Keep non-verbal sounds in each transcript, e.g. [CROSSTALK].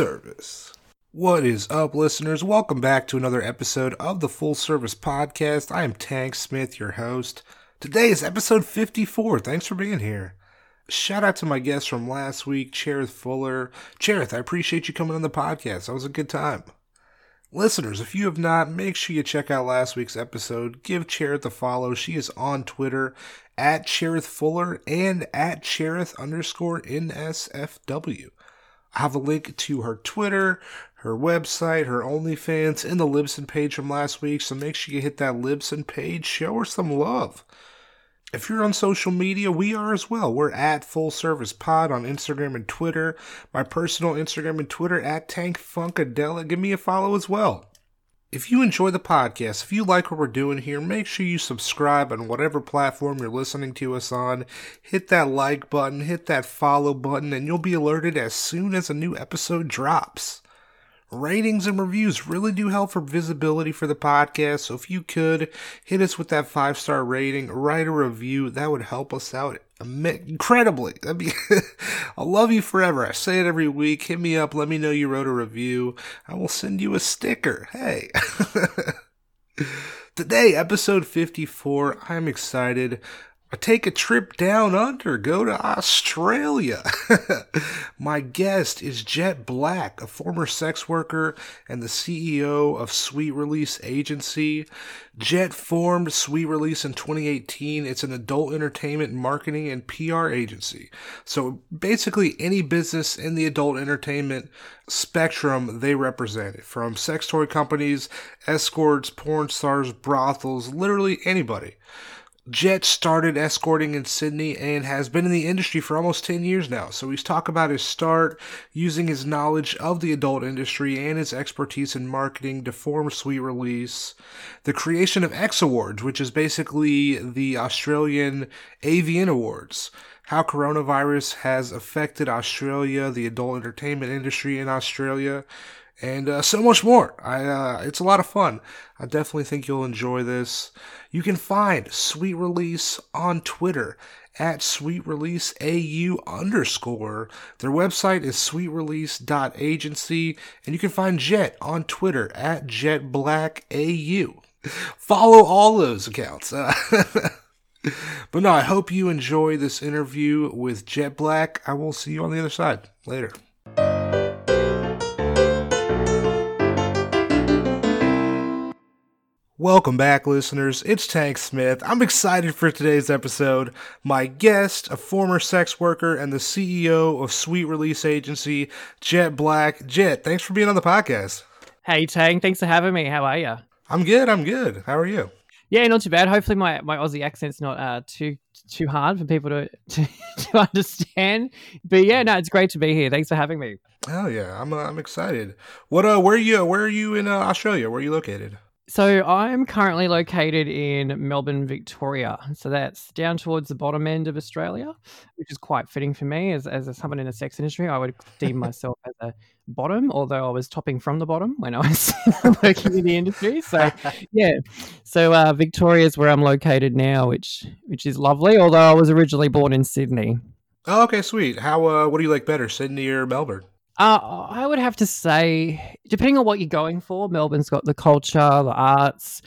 service. What is up, listeners? Welcome back to another episode of the Full Service Podcast. I am Tank Smith, your host. Today is episode 54. Thanks for being here. Shout out to my guest from last week, Cherith Fuller. Cherith, I appreciate you coming on the podcast. That was a good time. Listeners, if you have not, make sure you check out last week's episode. Give Cherith a follow. She is on Twitter at Cherith Fuller and at Cherith underscore NSFW. I have a link to her Twitter, her website, her OnlyFans, and the Libsyn page from last week, so make sure you hit that Libsyn page. Show her some love. If you're on social media, we are as well. We're at Full Service Pod on Instagram and Twitter. My personal Instagram and Twitter at Tank Funkadella. Give me a follow as well. If you enjoy the podcast, if you like what we're doing here, make sure you subscribe on whatever platform you're listening to us on. Hit that like button, hit that follow button, and you'll be alerted as soon as a new episode drops. Ratings and reviews really do help for visibility for the podcast. So if you could hit us with that five star rating, write a review, that would help us out incredibly. Be, [LAUGHS] I'll love you forever. I say it every week. Hit me up. Let me know you wrote a review. I will send you a sticker. Hey. [LAUGHS] Today, episode 54. I'm excited take a trip down under, go to Australia. [LAUGHS] My guest is Jet Black, a former sex worker and the CEO of Sweet Release Agency. Jet formed Sweet Release in 2018. It's an adult entertainment marketing and PR agency. So basically, any business in the adult entertainment spectrum they represent from sex toy companies, escorts, porn stars, brothels, literally anybody. Jet started escorting in Sydney and has been in the industry for almost 10 years now. So he's talking about his start, using his knowledge of the adult industry and his expertise in marketing to form Sweet Release, the creation of X Awards, which is basically the Australian AVN Awards, how coronavirus has affected Australia, the adult entertainment industry in Australia, and uh, so much more. I, uh, it's a lot of fun. I definitely think you'll enjoy this. You can find Sweet Release on Twitter at Sweet Release AU underscore. Their website is sweetrelease.agency, and you can find Jet on Twitter at JetBlackAU. [LAUGHS] Follow all those accounts. Uh, [LAUGHS] but no, I hope you enjoy this interview with Jet Black. I will see you on the other side later. Welcome back, listeners. It's Tank Smith. I'm excited for today's episode. My guest, a former sex worker and the CEO of Sweet Release Agency, Jet Black. Jet, thanks for being on the podcast. Hey, Tank. Thanks for having me. How are you? I'm good. I'm good. How are you? Yeah, not too bad. Hopefully, my, my Aussie accent's not uh, too too hard for people to, [LAUGHS] to, to understand. But yeah, no, it's great to be here. Thanks for having me. Oh yeah, I'm uh, I'm excited. What uh, where are you? Where are you in uh, Australia? Where are you located? So I'm currently located in Melbourne, Victoria. So that's down towards the bottom end of Australia, which is quite fitting for me as, as someone in the sex industry. I would deem [LAUGHS] myself as a bottom, although I was topping from the bottom when I was working [LAUGHS] in the industry. So [LAUGHS] yeah, so uh, Victoria is where I'm located now, which which is lovely. Although I was originally born in Sydney. Oh, okay, sweet. How uh, what do you like better, Sydney or Melbourne? Uh, I would have to say, depending on what you're going for, Melbourne's got the culture, the arts,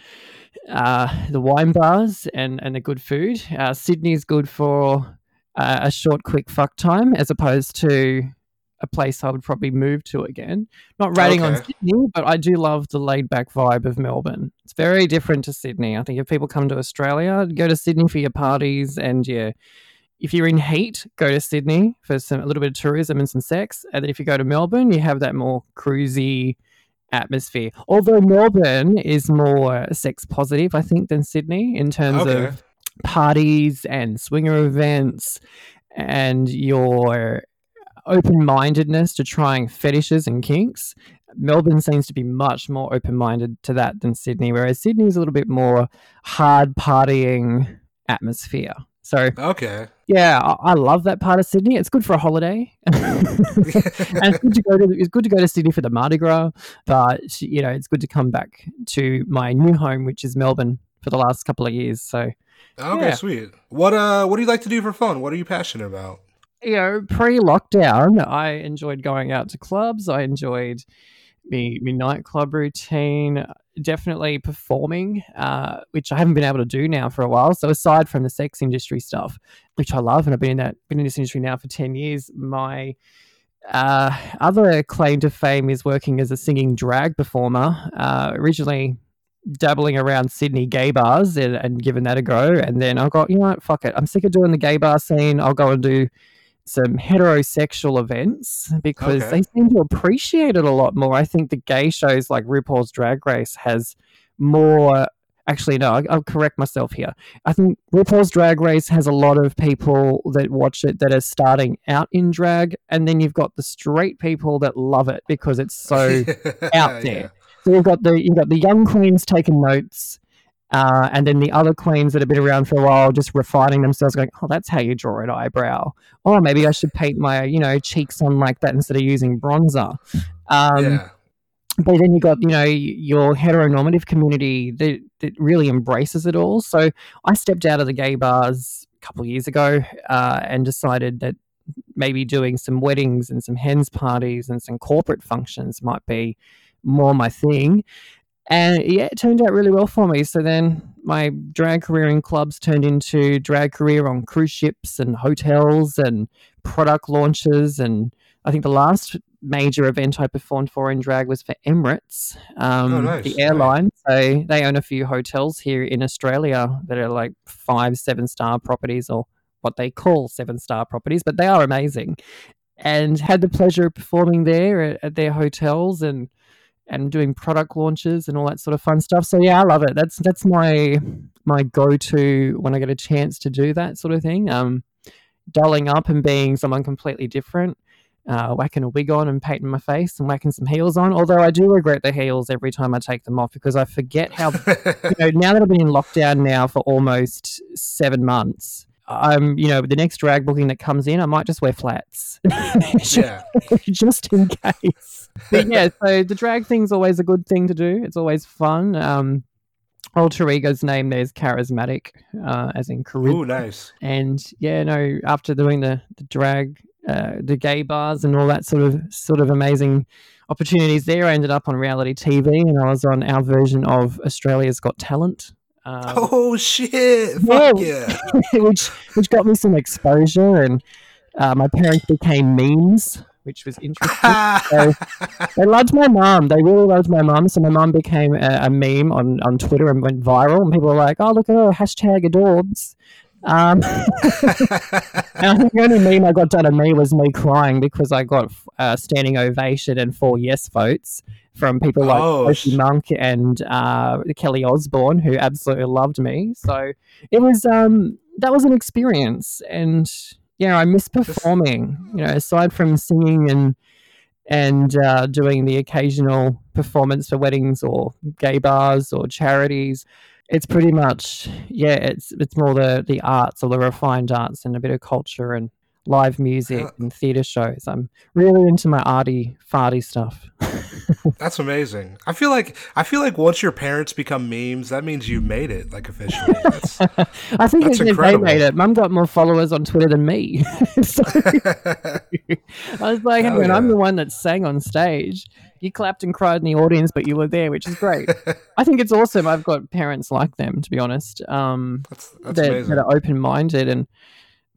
uh, the wine bars, and, and the good food. Uh, Sydney's good for uh, a short, quick fuck time, as opposed to a place I would probably move to again. Not rating okay. on Sydney, but I do love the laid back vibe of Melbourne. It's very different to Sydney. I think if people come to Australia, go to Sydney for your parties and your if you're in heat, go to Sydney for some a little bit of tourism and some sex. And then if you go to Melbourne, you have that more cruisy atmosphere. Although Melbourne is more sex positive, I think, than Sydney in terms okay. of parties and swinger events and your open mindedness to trying fetishes and kinks. Melbourne seems to be much more open minded to that than Sydney, whereas Sydney is a little bit more hard partying atmosphere. So okay, yeah, I, I, love that part of Sydney. It's good for a holiday, [LAUGHS] and it's good to go to it's good to go to Sydney for the Mardi Gras. But you know, it's good to come back to my new home, which is Melbourne, for the last couple of years. So okay, yeah. sweet. What uh, what do you like to do for fun? What are you passionate about? you know, pre-lockdown, I enjoyed going out to clubs. I enjoyed me me nightclub routine. Definitely performing, uh, which I haven't been able to do now for a while. So aside from the sex industry stuff, which I love, and I've been in that been in this industry now for ten years, my uh, other claim to fame is working as a singing drag performer. Uh, originally dabbling around Sydney gay bars and, and giving that a go, and then I got you know what, fuck it, I'm sick of doing the gay bar scene. I'll go and do some heterosexual events because Okay. they seem to appreciate it a lot more. I think the gay shows like RuPaul's Drag Race has more. Actually, no, I'll correct myself here. I think RuPaul's Drag Race has a lot of people that watch it that are starting out in drag, and then you've got the straight people that love it because it's so [LAUGHS] out there. So you've got the you've got the young queens taking notes, uh, and then the other queens that have been around for a while just refining themselves, going, "Oh, that's how you draw an eyebrow." Or maybe I should paint my you know cheeks on like that instead of using bronzer. Um, yeah. but then you got you know your heteronormative community that, that really embraces it all so i stepped out of the gay bars a couple of years ago uh, and decided that maybe doing some weddings and some hens parties and some corporate functions might be more my thing and yeah it turned out really well for me so then my drag career in clubs turned into drag career on cruise ships and hotels and product launches and i think the last major event I performed for in drag was for Emirates, um, Oh, nice. the airline. So they own a few hotels here in Australia that are like five, seven star properties or what they call seven star properties, but they are amazing. And had the pleasure of performing there at, at their hotels and and doing product launches and all that sort of fun stuff. So yeah, I love it. That's that's my my go to when I get a chance to do that sort of thing. Um, dulling up and being someone completely different uh, whacking a wig on and painting my face and whacking some heels on. Although I do regret the heels every time I take them off because I forget how. [LAUGHS] you know, now that I've been in lockdown now for almost seven months, I'm you know the next drag booking that comes in, I might just wear flats, [LAUGHS] yeah. [LAUGHS] just in case. But yeah, [LAUGHS] so the drag thing's always a good thing to do. It's always fun. Um, alter ego's name there's charismatic, uh, as in charisma. Ooh, nice. And yeah, no, after doing the, the drag, uh, the gay bars and all that sort of sort of amazing opportunities there, I ended up on reality TV and I was on our version of Australia's Got Talent. Um, Oh shit! Fuck Yeah. [LAUGHS] yeah! which which got me some exposure and uh, my parents became memes, which was interesting. [LAUGHS] They loved my mom. They really loved my mom. So my mom became a, a meme on, on Twitter and went viral. And people were like, "Oh, look at her hashtag adorbs." Um, [LAUGHS] and I think the only meme I got done of me was me crying because I got uh, standing ovation and four yes votes from people like Oh, Sophie Monk and uh, Kelly Osbourne, who absolutely loved me. So it was um, that was an experience, and yeah, I miss performing. You know, aside from singing and and uh, doing the occasional performance for weddings or gay bars or charities. It's pretty much yeah. It's it's more the the arts or the refined arts and a bit of culture and live music Yeah. and theatre shows. I'm really into my arty farty stuff. [LAUGHS] That's amazing. I feel like I feel like once your parents become memes, that means you made it like officially. That's, [LAUGHS] I think That's it, they made it. Mum got more followers on Twitter than me. [LAUGHS] so I was like, hang on, I'm the one that sang on stage. You clapped and cried in the audience, but you were there, which is great. I think it's awesome. I've got parents like them, to be honest. Um, that's that's that, amazing. that are open minded and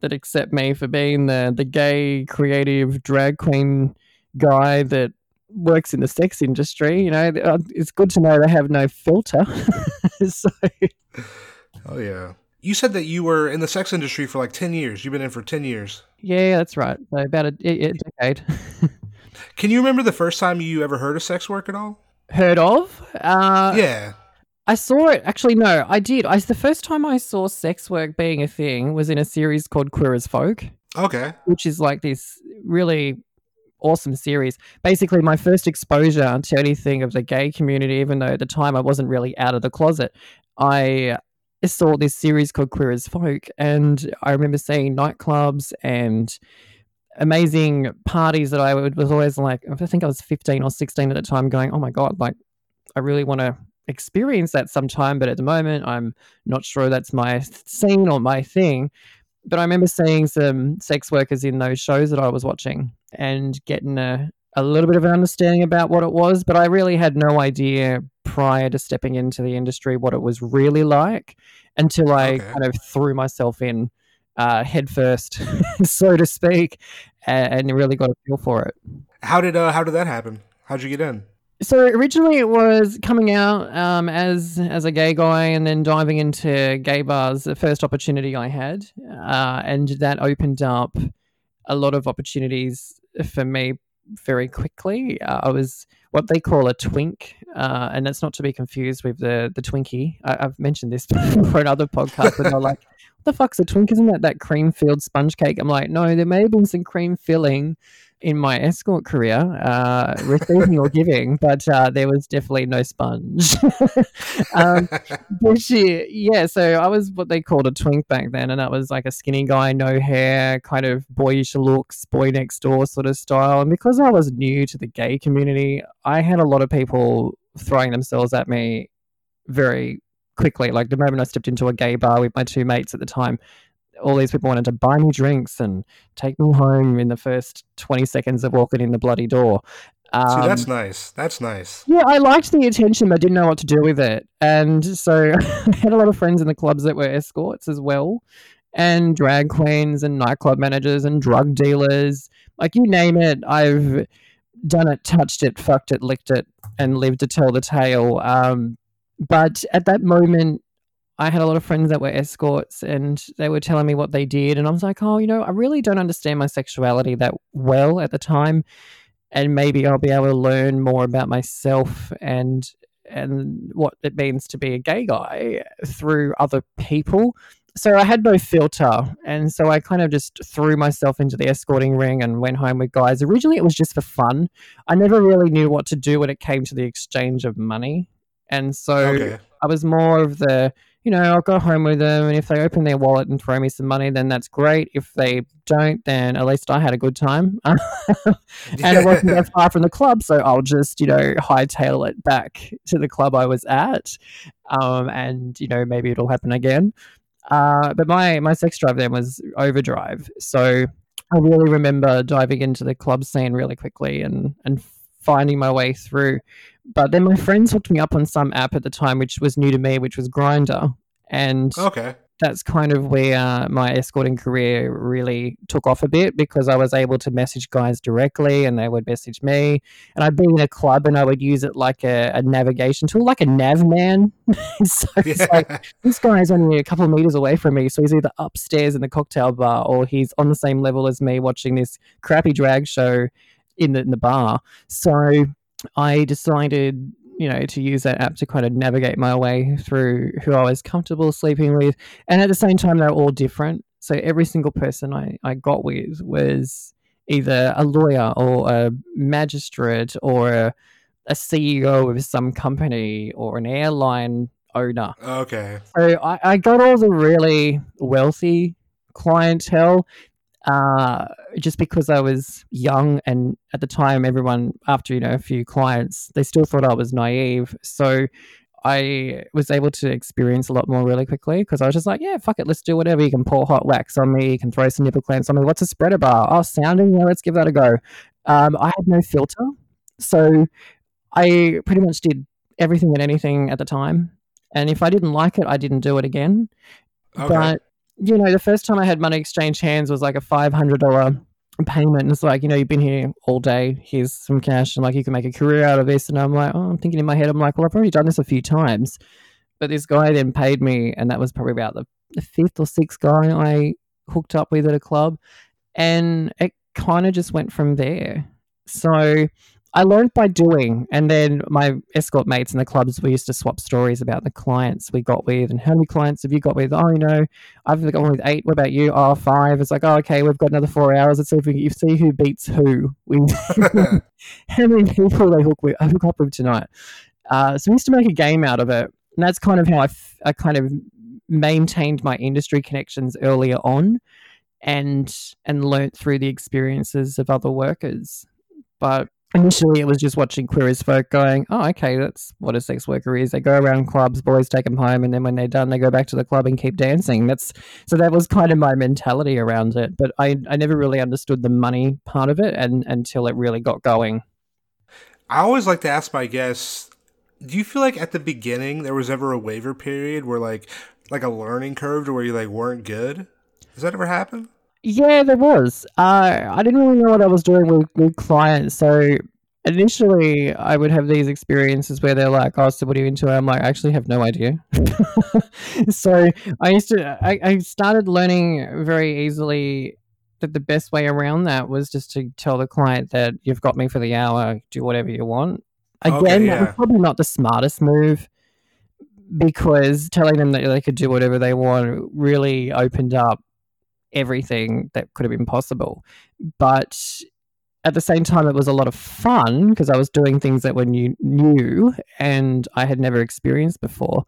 that accept me for being the the gay creative drag queen guy that works in the sex industry. You know, uh, it's good to know they have no filter. [LAUGHS] so Oh yeah. You said that you were in the sex industry for like ten years. You've been in for ten years. yeah, that's right. So about a, a a decade. Can you remember the first time you ever heard of sex work at all? Heard of? Uh, yeah. I saw it. Actually, no, I did. I the first time I saw sex work being a thing was in a series called Queer as Folk. Okay. which is like this really awesome series. Basically, my first exposure to anything of the gay community, even though at the time I wasn't really out of the closet, I saw this series called Queer as Folk, and I remember seeing nightclubs and amazing parties that I would, was always like, I think I was 15 or 16 at the time, going, oh my God, like, I really want to experience that sometime, but at the moment, I'm not sure that's my [LAUGHS] scene or my thing but I remember seeing some sex workers in those shows that I was watching and getting a, a little bit of an understanding about what it was. But I really had no idea prior to stepping into the industry what it was really like until I okay. kind of threw myself in uh, head first, [LAUGHS] so to speak, and, and really got a feel for it. How did uh, how did that happen? How'd you get in? So originally it was coming out um, as as a gay guy and then diving into gay bars. The first opportunity I had, uh, and that opened up a lot of opportunities for me very quickly. Uh, I was what they call a twink, uh, and that's not to be confused with the the Twinkie. I, have mentioned this [LAUGHS] for another podcast, and they're like, "What the fuck's a twink? Isn't that that cream filled sponge cake?" I'm like, "No, there may have been some cream filling." In my escort career, uh, receiving or giving, [LAUGHS] but uh, there was definitely no sponge. [LAUGHS] um, but she, yeah, so I was what they called a twink back then, and that was like a skinny guy, no hair, kind of boyish looks, boy next door sort of style. And because I was new to the gay community, I had a lot of people throwing themselves at me very quickly. Like the moment I stepped into a gay bar with my two mates at the time, all these people wanted to buy me drinks and take me home in the first 20 seconds of walking in the bloody door. Um, See, that's um, nice. That's nice. Yeah, I liked the attention, but didn't know what to do with it. And so [LAUGHS] I had a lot of friends in the clubs that were escorts as well, and drag queens, and nightclub managers, and drug dealers. Like you name it, I've done it, touched it, fucked it, licked it, and lived to tell the tale. Um, but at that moment, I had a lot of friends that were escorts and they were telling me what they did. And I was like, oh, you know, I really don't understand my sexuality that well at the time. And maybe I'll be able to learn more about myself and and what it means to be a gay guy through other people. So I had no filter. And so I kind of just threw myself into the escorting ring and went home with guys. Originally, it was just for fun. I never really knew what to do when it came to the exchange of money. And so okay. I was more of the you know, I'll go home with them, and if they open their wallet and throw me some money, then that's great. If they don't, then at least I had a good time, [LAUGHS] and it wasn't that far from the club, so I'll just, you know, hightail it back to the club I was at, um, and you know, maybe it'll happen again. Uh, but my my sex drive then was overdrive, so I really remember diving into the club scene really quickly and and finding my way through. But then my friends hooked me up on some app at the time, which was new to me, which was Grindr, and okay, that's kind of where uh, my escorting career really took off a bit because I was able to message guys directly, and they would message me, and I'd be in a club and I would use it like a, a navigation tool, like a nav man. [LAUGHS] so yeah. it's like this guy is only a couple of meters away from me, so he's either upstairs in the cocktail bar or he's on the same level as me watching this crappy drag show in the, in the bar. So I decided, you know, to use that app to kind of navigate my way through who I was comfortable sleeping with. And at the same time, they're all different. So every single person I, I got with was either a lawyer or a magistrate or a, a CEO of some company or an airline owner. Okay. So I, I got all the really wealthy clientele uh, just because I was young and at the time everyone after you know a few clients they still thought I was naive. So I was able to experience a lot more really quickly because I was just like yeah fuck it let's do whatever. You can pour hot wax on me you can throw some nipple clamps on me. What's a spreader bar? Oh sounding yeah let's give that a go. Um, I had no filter. So I pretty much did everything and anything at the time. And if I didn't like it I didn't do it again. Okay. but you know, the first time I had money exchange hands was like a five hundred dollar payment. it's like, you know, you've been here all day. Here's some cash, and like you can make a career out of this. And I'm like, oh, I'm thinking in my head, I'm like, well, I've already done this a few times. But this guy then paid me, and that was probably about the, the fifth or sixth guy I hooked up with at a club, and it kind of just went from there. So I learned by doing, and then my escort mates in the clubs we used to swap stories about the clients we got with, and how many clients have you got with? Oh, you know, I've got one with eight. What about you? Oh, five. It's like, oh, okay, we've got another four hours. Let's see if we you see who beats who. We [LAUGHS] [LAUGHS] how many people they hook with, I hook up with tonight. Uh, so we used to make a game out of it, and that's kind of how I, f- I kind of maintained my industry connections earlier on, and and learnt through the experiences of other workers. But initially it was just watching queer as folk going, oh, okay, that's what a sex worker is. They go around clubs, boys take them home, and then when they're done, they go back to the club and keep dancing. That's so that was kind of my mentality around it. But I, I never really understood the money part of it and until it really got going. I always like to ask my guests, do you feel like at the beginning there was ever a waiver period where like like a learning curve to where you like weren't good? Does that ever happen? Yeah, there was. Uh, I didn't really know what I was doing with, with clients. So initially, I would have these experiences where they're like, "Oh, so what are you into?" I'm like, "I actually have no idea." [LAUGHS] so I used to, I, I started learning very easily that the best way around that was just to tell the client that you've got me for the hour, do whatever you want. Again, okay, yeah. that was probably not the smartest move because telling them that they could do whatever they want really opened up everything that could have been possible. But at the same time, it was a lot of fun because I was doing things that were new, new and I had never experienced before.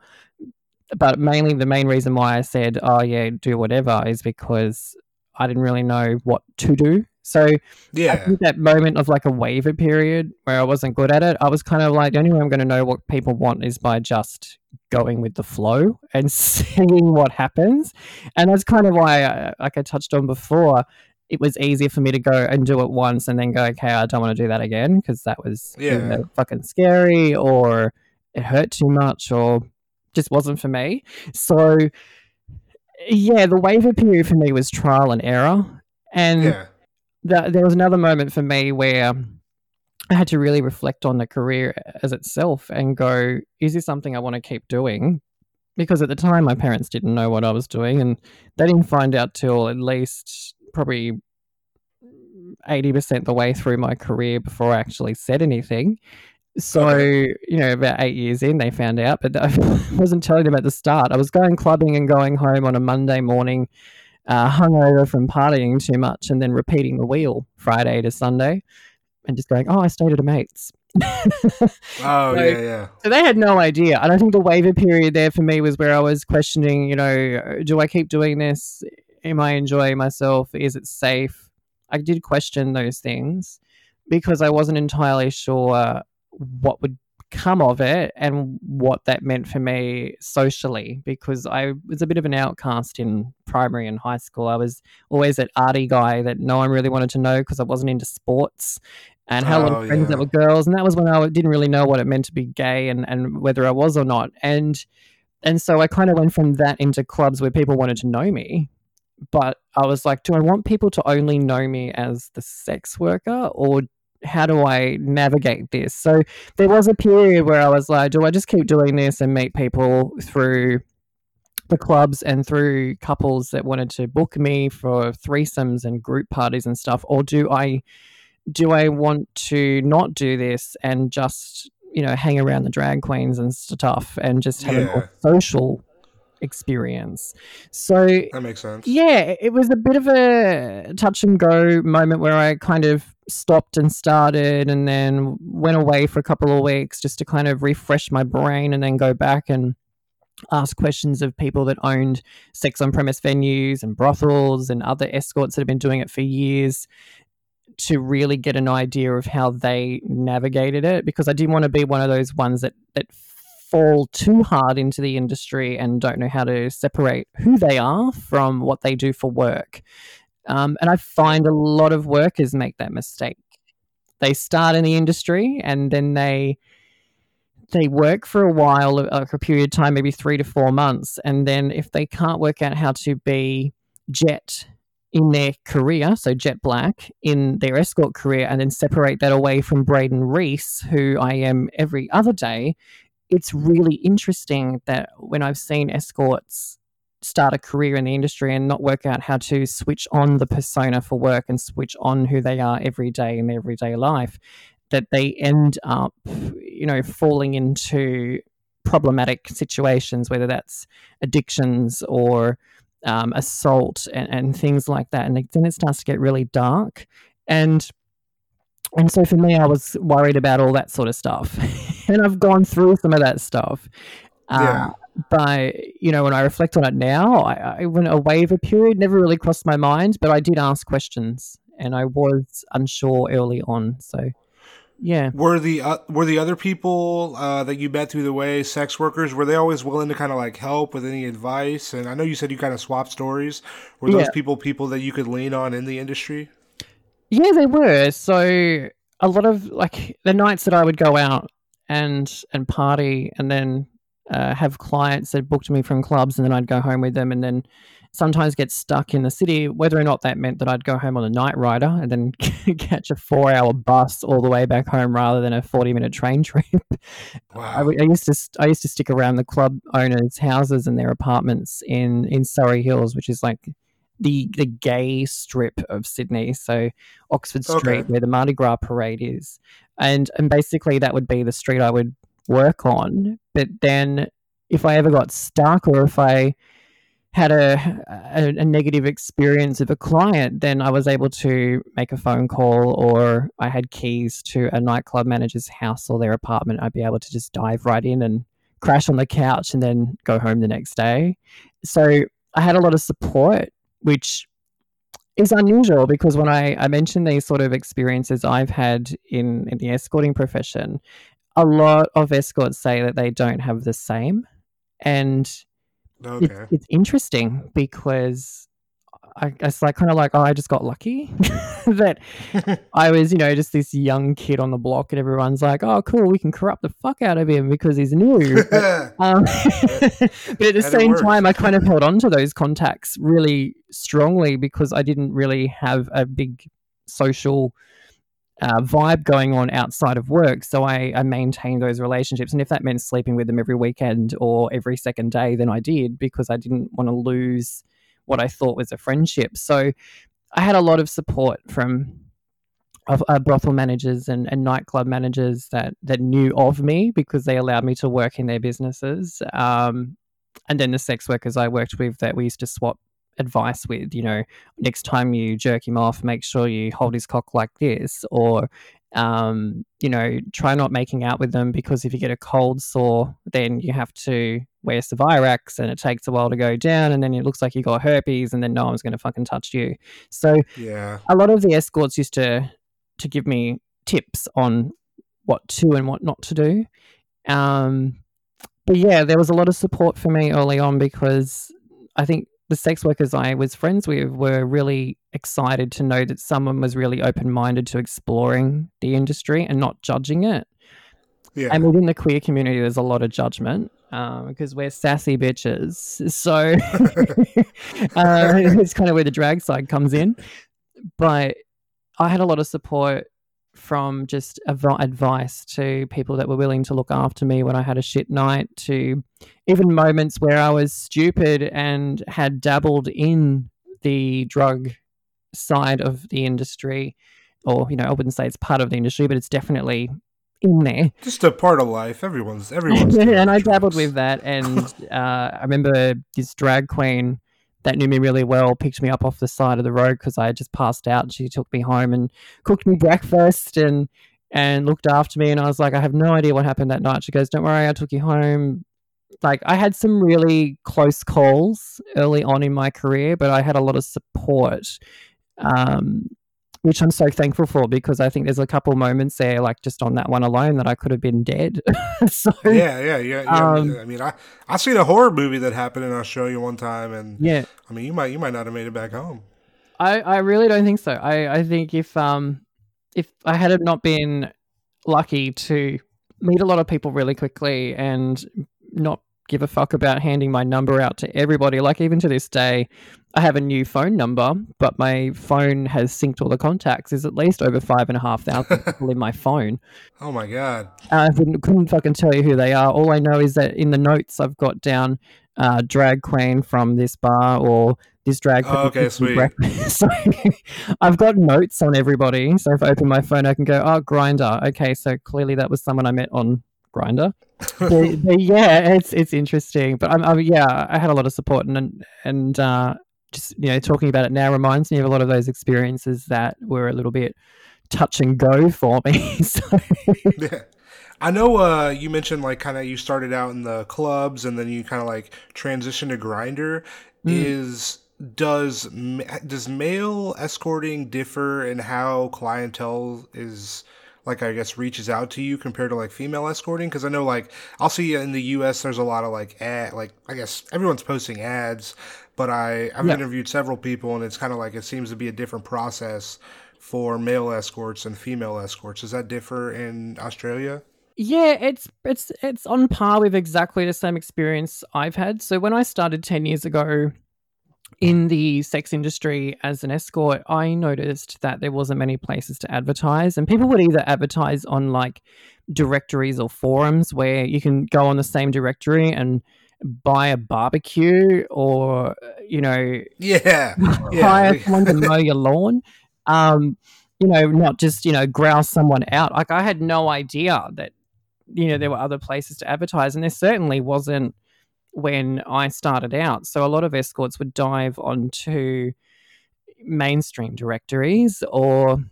But mainly, the main reason why I said, "Oh yeah, do whatever," is because I didn't really know what to do. So yeah, that moment of like a waiver period where I wasn't good at it, I was kind of like, the only way I'm going to know what people want is by just going with the flow and [LAUGHS] seeing what happens. And that's kind of why, I, like I touched on before, it was easier for me to go and do it once and then go, okay, I don't want to do that again because that was yeah. fucking scary or it hurt too much or just wasn't for me. So, yeah, the waiver period for me was trial and error. And yeah. The, there was another moment for me where I had to really reflect on the career as itself and go, is this something I want to keep doing? Because at the time, my parents didn't know what I was doing, and they didn't find out till at least probably 80% the way through my career before I actually said anything. So, you know, about eight years in, they found out, but [LAUGHS] I wasn't telling them at the start. I was going clubbing and going home on a Monday morning, uh, hungover from partying too much, and then repeating the wheel Friday to Sunday and just going, oh, I stayed at a mate's. [LAUGHS] oh, so, yeah, yeah. So they had no idea. And I think the waiver period there for me was where I was questioning, you know, do I keep doing this? Am I enjoying myself? Is it safe? I did question those things because I wasn't entirely sure what would come of it and what that meant for me socially because I was a bit of an outcast in primary and high school. I was always that arty guy that no one really wanted to know because I wasn't into sports and had a lot of oh, friends yeah. that were girls. And that was when I didn't really know what it meant to be gay and, and whether I was or not. And and so I kind of went from that into clubs where people wanted to know me. But I was like, do I want people to only know me as the sex worker or how do I navigate this? So there was a period where I was like, do I just keep doing this and meet people through the clubs and through couples that wanted to book me for threesomes and group parties and stuff? Or do I do I want to not do this and just you know hang around the drag queens and stuff and just have yeah. a more social experience. So that makes sense. Yeah, it was a bit of a touch and go moment where I kind of stopped and started and then went away for a couple of weeks just to kind of refresh my brain and then go back and ask questions of people that owned sex on premise venues and brothels and other escorts that have been doing it for years to really get an idea of how they navigated it because I didn't want to be one of those ones that that fall too hard into the industry and don't know how to separate who they are from what they do for work. Um, and I find a lot of workers make that mistake. They start in the industry and then they they work for a while, like a period of time, maybe three to four months, and then if they can't work out how to be jet in their career, so Jet Black in their escort career, and then separate that away from Braden Reese, who I am every other day, it's really interesting that when I've seen escorts start a career in the industry and not work out how to switch on the persona for work and switch on who they are every day in their everyday life, that they end up, you know, falling into problematic situations, whether that's addictions or um, assault and, and things like that. And then it starts to get really dark. And and so for me, I was worried about all that sort of stuff, [LAUGHS] and I've gone through some of that stuff. Yeah. Uh, but you know, when I reflect on it now, I, I when a waiver period never really crossed my mind, but I did ask questions, and I was unsure early on. So yeah. Were the uh, were the other people uh, that you met through the way sex workers? Were they always willing to kind of like help with any advice? And I know you said you kind of swapped stories. Were those Yeah. people people that you could lean on in the industry? Yeah, they were. So a lot of like the nights that I would go out and and party, and then uh, have clients that booked me from clubs, and then I'd go home with them, and then sometimes get stuck in the city. Whether or not that meant that I'd go home on a night rider and then [LAUGHS] catch a four-hour bus all the way back home rather than a forty-minute train [LAUGHS] trip. I, Wow. w- I used to I used to stick around the club owners' houses and their apartments in in Surry Hills, which is like the the gay strip of Sydney. So Oxford Street, Okay. where the Mardi Gras parade is, and and basically that would be the street I would work on. But then if I ever got stuck or if I had a, a, a negative experience of a client, then I was able to make a phone call or I had keys to a nightclub manager's house or their apartment. I'd be able to just dive right in and crash on the couch and then go home the next day. So I had a lot of support, which is unusual because when I, I mention these sort of experiences I've had in, in the escorting profession, a lot of escorts say that they don't have the same. And Okay. it's, it's interesting because I, it's like kind of like oh I just got lucky [LAUGHS] that [LAUGHS] I was you know just this young kid on the block and everyone's like oh cool we can corrupt the fuck out of him because he's new [LAUGHS] But, um, but at the same time I kind of held on to those contacts really strongly because I didn't really have a big social uh, vibe going on outside of work. So I, I maintained those relationships. And if that meant sleeping with them every weekend or every second day, then I did because I didn't want to lose what I thought was a friendship. So I had a lot of support from of uh, brothel managers and, and nightclub managers that that knew of me because they allowed me to work in their businesses. Um, and then the sex workers I worked with that we used to swap advice with, you know, next time you jerk him off, make sure you hold his cock like this, or um, you know, try not making out with them because if you get a cold sore, then you have to wear Zovirax and it takes a while to go down, and then it looks like you got herpes, and then no one's going to fucking touch you. So yeah. a lot of the escorts used to to give me tips on what to and what not to do. Um, but yeah, there was a lot of support for me early on because I think the sex workers I was friends with were really excited to know that someone was really open minded to exploring the industry and not judging it. Yeah. And within the queer community, there's a lot of judgment because we're sassy bitches. So [LAUGHS] [LAUGHS] uh, it's kind of where the drag side comes in. But I had a lot of support from just av- advice to people that were willing to look after me when I had a shit night, to even moments where I was stupid and had dabbled in the drug side of the industry. Or, you know, I wouldn't say it's part of the industry, but it's definitely in there. Just a part of life. Everyone's everyone's. [LAUGHS] and I dabbled with that. [LAUGHS] And uh, I remember this drag queen that knew me really well picked me up off the side of the road because I had just passed out. And she took me home and cooked me [LAUGHS] breakfast and and looked after me. And I was like, I have no idea what happened that night. She goes, Don't worry, I took you home. Like I had some really close calls early on in my career, but I had a lot of support. Um, which I'm so thankful for because I think there's a couple moments there, like just on that one alone, that I could have been dead. [LAUGHS] so Yeah, yeah, yeah. yeah. Um, I mean, I I seen a horror movie that happened in Australia one time, and yeah, I mean, you might you might not have made it back home. I, I really don't think so. I, I think if um if I had not been lucky to meet a lot of people really quickly and not give a fuck about handing my number out to everybody, like even to this day, I have a new phone number, but my phone has synced all the contacts. There's at least over five and a half thousand [LAUGHS] people in my phone. Oh my god. I wouldn't, couldn't fucking tell you who they are. All I know is that in the notes I've got down uh, drag queen from this bar or this drag queen. Oh, okay, sweet. breakfast. [LAUGHS] so I've got notes on everybody. So if I open my phone, I can go, oh, Grindr. Okay, so clearly that was someone I met on Grindr. But, [LAUGHS] but yeah, it's it's interesting. But I'm, I'm yeah, I had a lot of support and and uh, just you know talking about it now reminds me of a lot of those experiences that were a little bit touch and go for me. [LAUGHS] so [LAUGHS] Yeah. I know uh, you mentioned like kind of you started out in the clubs and then you kind of like transitioned to grindr. Mm. Is does does male escorting differ in how clientele is like I guess reaches out to you compared to like female escorting? Because I know like I'll see in the U.S. there's a lot of like ad like I guess everyone's posting ads, but I I've Yeah. interviewed several people and it's kind of like it seems to be a different process for male escorts and female escorts. Does that differ in Australia? Yeah, it's it's it's on par with exactly the same experience I've had. So when I started 10 years ago in the sex industry as an escort, I noticed that there wasn't many places to advertise and people would either advertise on like directories or forums where you can go on the same directory and buy a barbecue or you know Yeah, [LAUGHS] hire yeah. [LAUGHS] someone to mow your lawn. Um, you know, not just you know grouse someone out. Like I had no idea that you know there were other places to advertise, and there certainly wasn't when I started out. So a lot of escorts would dive onto mainstream directories or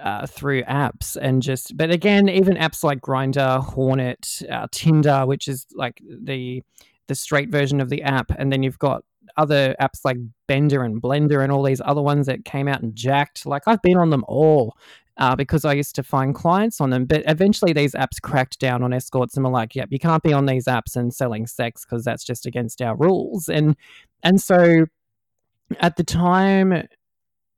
uh, through apps and just but again even apps like grindr hornet uh, tinder which is like the the straight version of the app and then you've got other apps like bender and blendr and all these other ones that came out and jacked like i've been on them all uh, because i used to find clients on them but eventually these apps cracked down on escorts and were like yep you can't be on these apps and selling sex because that's just against our rules and and so at the time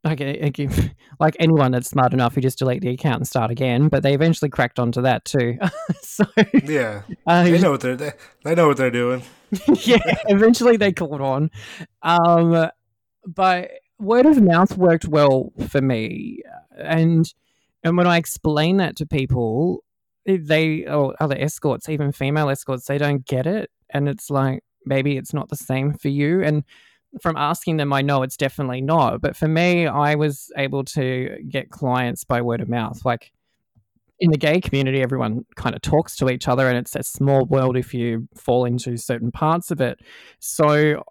like, [LAUGHS] like anyone that's smart enough, you just delete the account and start again. But they eventually cracked onto that too. [LAUGHS] so Yeah, [LAUGHS] uh, they know what they're they, they know what they're doing. yeah, eventually they caught on. Um, but word of mouth worked well for me, and and when I explain that to people, eh, they or other escorts, even female escorts, they don't get it, and it's like maybe it's not the same for you. And from asking them, I know it's definitely not. But for me, I was able to get clients by word of mouth, like in the gay community, everyone kind of talks to each other, and it's a small world if you fall into certain parts of it. So,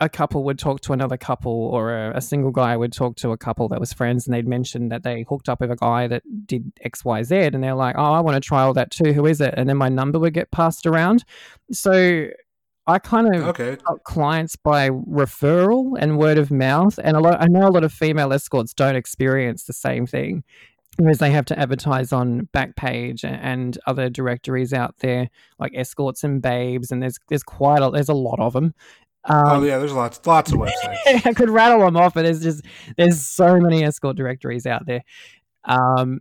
a couple would talk to another couple, or a, a single guy would talk to a couple that was friends, and they'd mention that they hooked up with a guy that did X, Y, Z, and they're like, "Oh, I want to try all that too. Who is it?" And then my number would get passed around. So, I kind of Okay, got clients by referral and word of mouth and a lot i know a lot of female escorts don't experience the same thing whereas they have to advertise on backpage and other directories out there like escorts and babes and there's there's quite a there's a lot of them oh um, yeah, there's lots lots of websites. [LAUGHS] I could rattle them off, but there's just there's so many escort directories out there, um,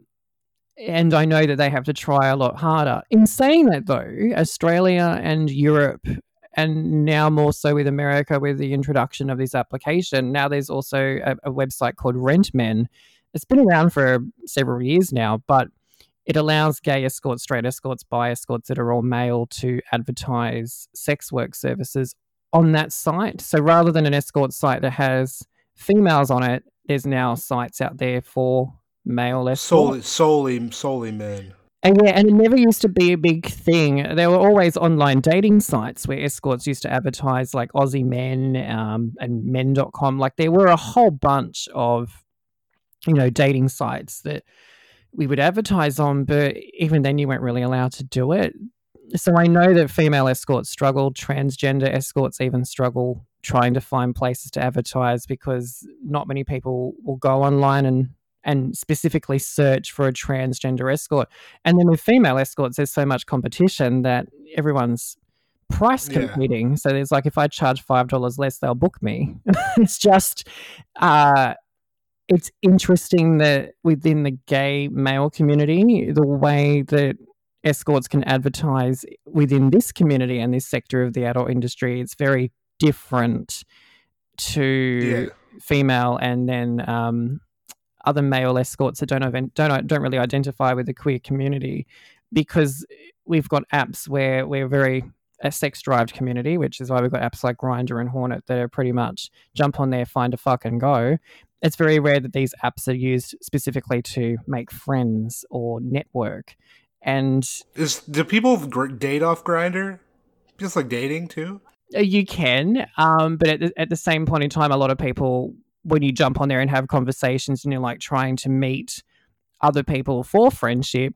and I know that they have to try a lot harder. In saying that, though, Australia and Europe, and now more so with America, with the introduction of this application, now there's also a, a website called RentMen. It's been around for several years now, but it allows gay escorts, straight escorts, bi escorts that are all male to advertise sex work services on that site. So rather than an escort site that has females on it, there's now sites out there for male escorts. solely solely solely men. And yeah, and it never used to be a big thing. There were always online dating sites where escorts used to advertise like Aussie Men um, and men.com. Like there were a whole bunch of, you know, dating sites that we would advertise on, but even then you weren't really allowed to do it. So I know that female escorts struggle, transgender escorts even struggle trying to find places to advertise because not many people will go online and and specifically search for a transgender escort. And then with female escorts, there's so much competition that everyone's price Yeah. competing. So there's like, if I charge five dollars less, they'll book me. [LAUGHS] it's just, uh, it's interesting that within the gay male community, the way that escorts can advertise within this community and this sector of the adult industry, it's very different to Yeah. female and then um, other male escorts that don't even, don't don't really identify with the queer community because we've got apps where we're very a sex driven community, which is why we've got apps like Grindr and Hornet that are pretty much jump on there, find a fuck and go. It's very rare that these apps are used specifically to make friends or network. And Is do people gr- date off Grindr? Just like dating too. Uh, You can, um, but at the, at the same point in time, a lot of people, when you jump on there and have conversations and you're like trying to meet other people for friendship,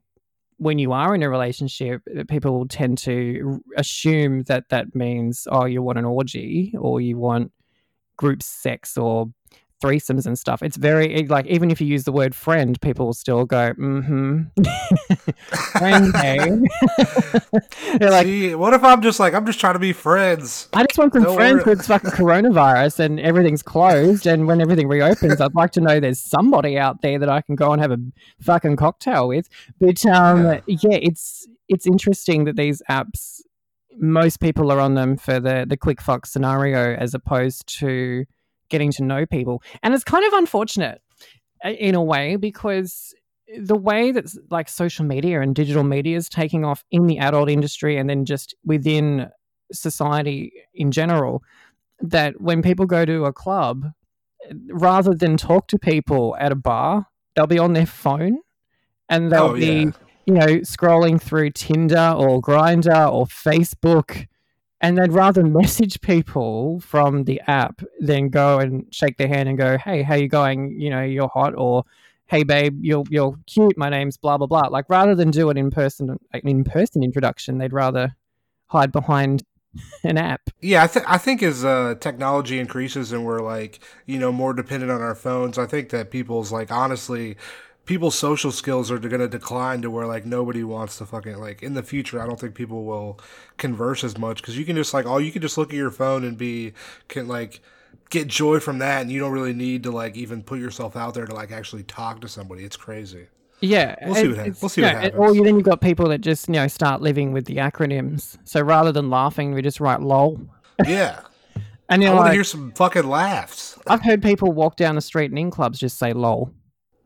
when you are in a relationship, uh, people will tend to assume that that means, oh, you want an orgy or you want group sex or threesomes and stuff. It's very like even if you use the word friend, people will still go, mm-hmm. [LAUGHS] friend, hey. [LAUGHS] They're like, See, what if I'm just like I'm just trying to be friends? I just want some Don't friends worry. with fucking coronavirus and everything's closed. And when everything reopens, I'd like to know there's somebody out there that I can go and have a fucking cocktail with. But um, yeah. yeah, it's it's interesting that these apps most people are on them for the the quick fox scenario as opposed to getting to know people. And it's kind of unfortunate uh, in a way because the way that like social media and digital media is taking off in the adult industry and then just within society in general that when people go to a club rather than talk to people at a bar they'll be on their phone and they'll oh, be yeah. you know scrolling through Tinder or Grindr or Facebook and they'd rather [LAUGHS] message people from the app than go and shake their hand and go, "Hey, how you going? You know, you're hot," or "Hey, babe, you're you're cute. My name's blah blah blah." Like rather than do it in person, an in person introduction, they'd rather hide behind [LAUGHS] an app. Yeah, I, th- I think as uh, technology increases and we're like you know more dependent on our phones, I think that people's like honestly people's social skills are going to decline to where like nobody wants to fucking like in the future i don't think people will converse as much because you can just like all you can just look at your phone and be can like get joy from that and you don't really need to like even put yourself out there to like actually talk to somebody it's crazy yeah, we'll see what, happens. we'll see what happens. Or then you've got people that just you know start living with the acronyms. So rather than laughing, we just write "lol." Yeah, [LAUGHS] and you I want to hear some fucking laughs. I've heard people walk down the street and in clubs just say "lol."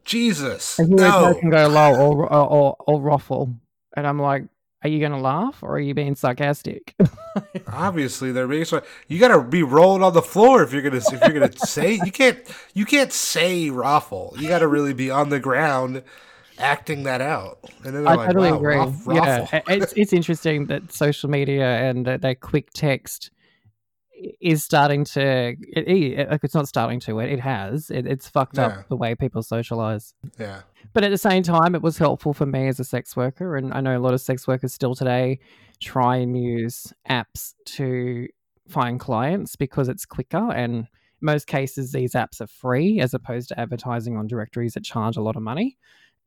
Jesus. And no. can go low or, or, or, or ruffle. And I'm like, are you going to laugh or are you being sarcastic? [LAUGHS] Obviously, they're being so. You got to be rolling on the floor if you're gonna if you're gonna [LAUGHS] say you can't you can't say ruffle. You got to really be on the ground acting that out. And then I like, totally wow, agree. Ruff, yeah, it's it's interesting that social media and that, that quick text is starting to it, it, it's not starting to it, it has. It, it's fucked yeah. up the way people socialize. Yeah. But at the same time it was helpful for me as a sex worker and i know a lot of sex workers still today try and use apps to find clients because it's quicker and most cases these apps are free as opposed to advertising on directories that charge a lot of money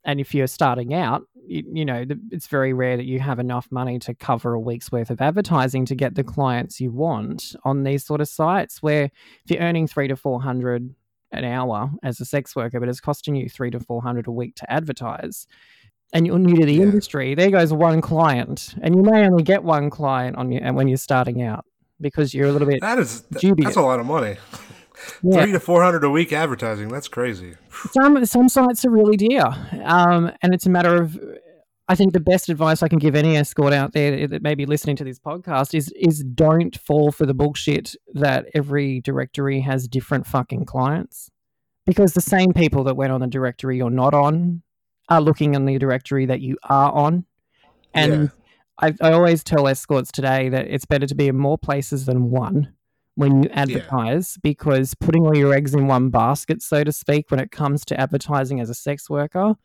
and if you're starting out, you, you, know, it's very rare that you have enough money to cover a week's worth of advertising to get the clients you want on these sort of sites. Where if you're earning three to four hundred an hour as a sex worker, but it's costing you three to four hundred a week to advertise, and you're new to the yeah. industry, there goes one client, and you may only get one client on you, and when you're starting out because you're a little bit that is dubious. that's a lot of money. Yeah. Three to four hundred a week advertising. That's crazy. Some some sites are really dear, um, and it's a matter of. I think the best advice I can give any escort out there that may be listening to this podcast is is don't fall for the bullshit that every directory has different fucking clients, because the same people that went on the directory you're not on are looking on the directory that you are on, and. Yeah. I, I always tell escorts today that it's better to be in more places than one when you advertise yeah. because putting all your eggs in one basket, so to speak, when it comes to advertising as a sex worker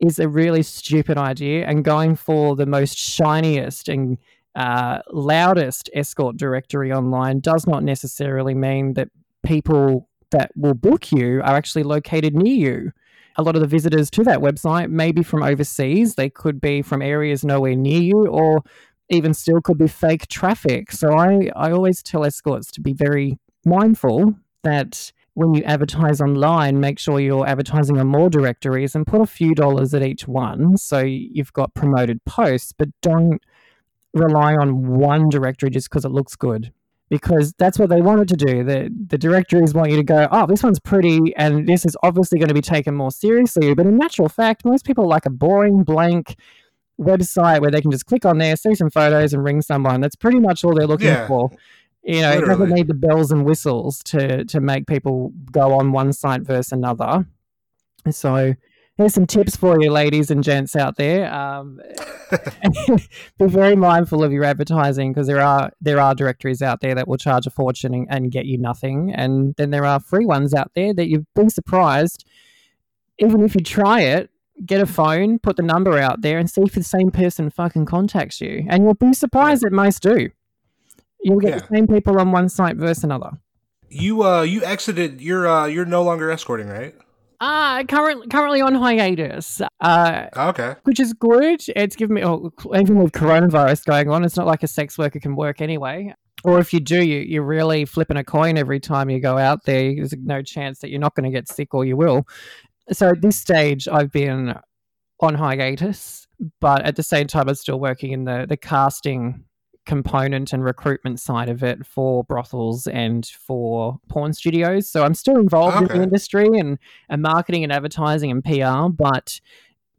is a really stupid idea. And going for the most shiniest and uh, loudest escort directory online does not necessarily mean that people that will book you are actually located near you. A lot of the visitors to that website may be from overseas. They could be from areas nowhere near you, or even still could be fake traffic. So I, I always tell escorts to be very mindful that when you advertise online, make sure you're advertising on more directories and put a few dollars at each one. So you've got promoted posts, but don't rely on one directory just because it looks good. Because that's what they wanted to do. The the directories want you to go, oh, this one's pretty, and this is obviously going to be taken more seriously. But in natural fact, most people like a boring, blank, website where they can just click on there, see some photos, and ring someone. That's pretty much all they're looking yeah, for. You know, literally. it doesn't need the bells and whistles to to make people go on one site versus another. So here's some tips for you, ladies and gents out there. Um, [LAUGHS] [LAUGHS] be very mindful of your advertising because there are there are directories out there that will charge a fortune and, and, get you nothing, and then there are free ones out there that you'd be surprised. Even if you try it, get a phone, put the number out there, and see if the same person fucking contacts you. And you'll be surprised that most do. You'll get yeah. the same people on one site versus another. You uh you exited. You're uh you're no longer escorting, right? Uh, currently, currently on hiatus. Uh, Okay. which is good. It's given me, oh, even with coronavirus going on, it's not like a sex worker can work anyway. Or if you do, you, you're really flipping a coin every time you go out there. There's no chance that you're not going to get sick or you will. So at this stage, I've been on hiatus, but at the same time, I'm still working in the, the casting component and recruitment side of it for brothels and for porn studios. So I'm still involved in the industry and, and marketing and advertising and PR, but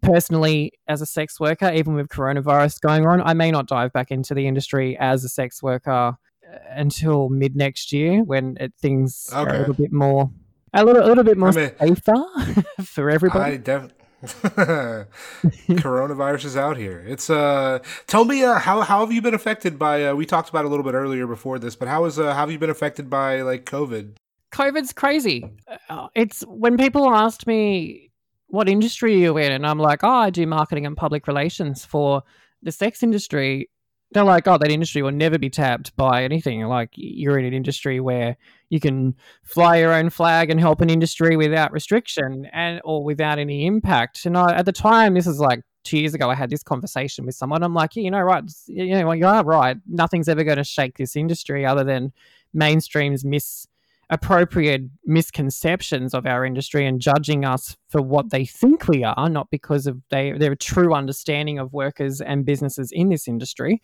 personally, as a sex worker, even with coronavirus going on, I may not dive back into the industry as a sex worker uh, until mid next year when it, things are a little bit more. A little, a little bit more I mean- safer [LAUGHS] for everybody. I def. [LAUGHS] Coronavirus is out here. It's uh. Tell me, uh, how how have you been affected by? Uh, we talked about it a little bit earlier before this, but how is uh, how have you been affected by like COVID? COVID's crazy. Uh, It's when people asked me what industry are you in, and I'm like, oh, I do marketing and public relations for the sex industry. They're like, oh, that industry will never be tapped by anything. Like you're in an industry where you can fly your own flag and help an industry without restriction and or without any impact. And I, at the time, this is like two years ago, I had this conversation with someone. I'm like, yeah, you know, right, you know, you are right. Nothing's ever going to shake this industry other than mainstream's mis appropriate misconceptions of our industry and judging us for what they think we are, not because of they their true understanding of workers and businesses in this industry.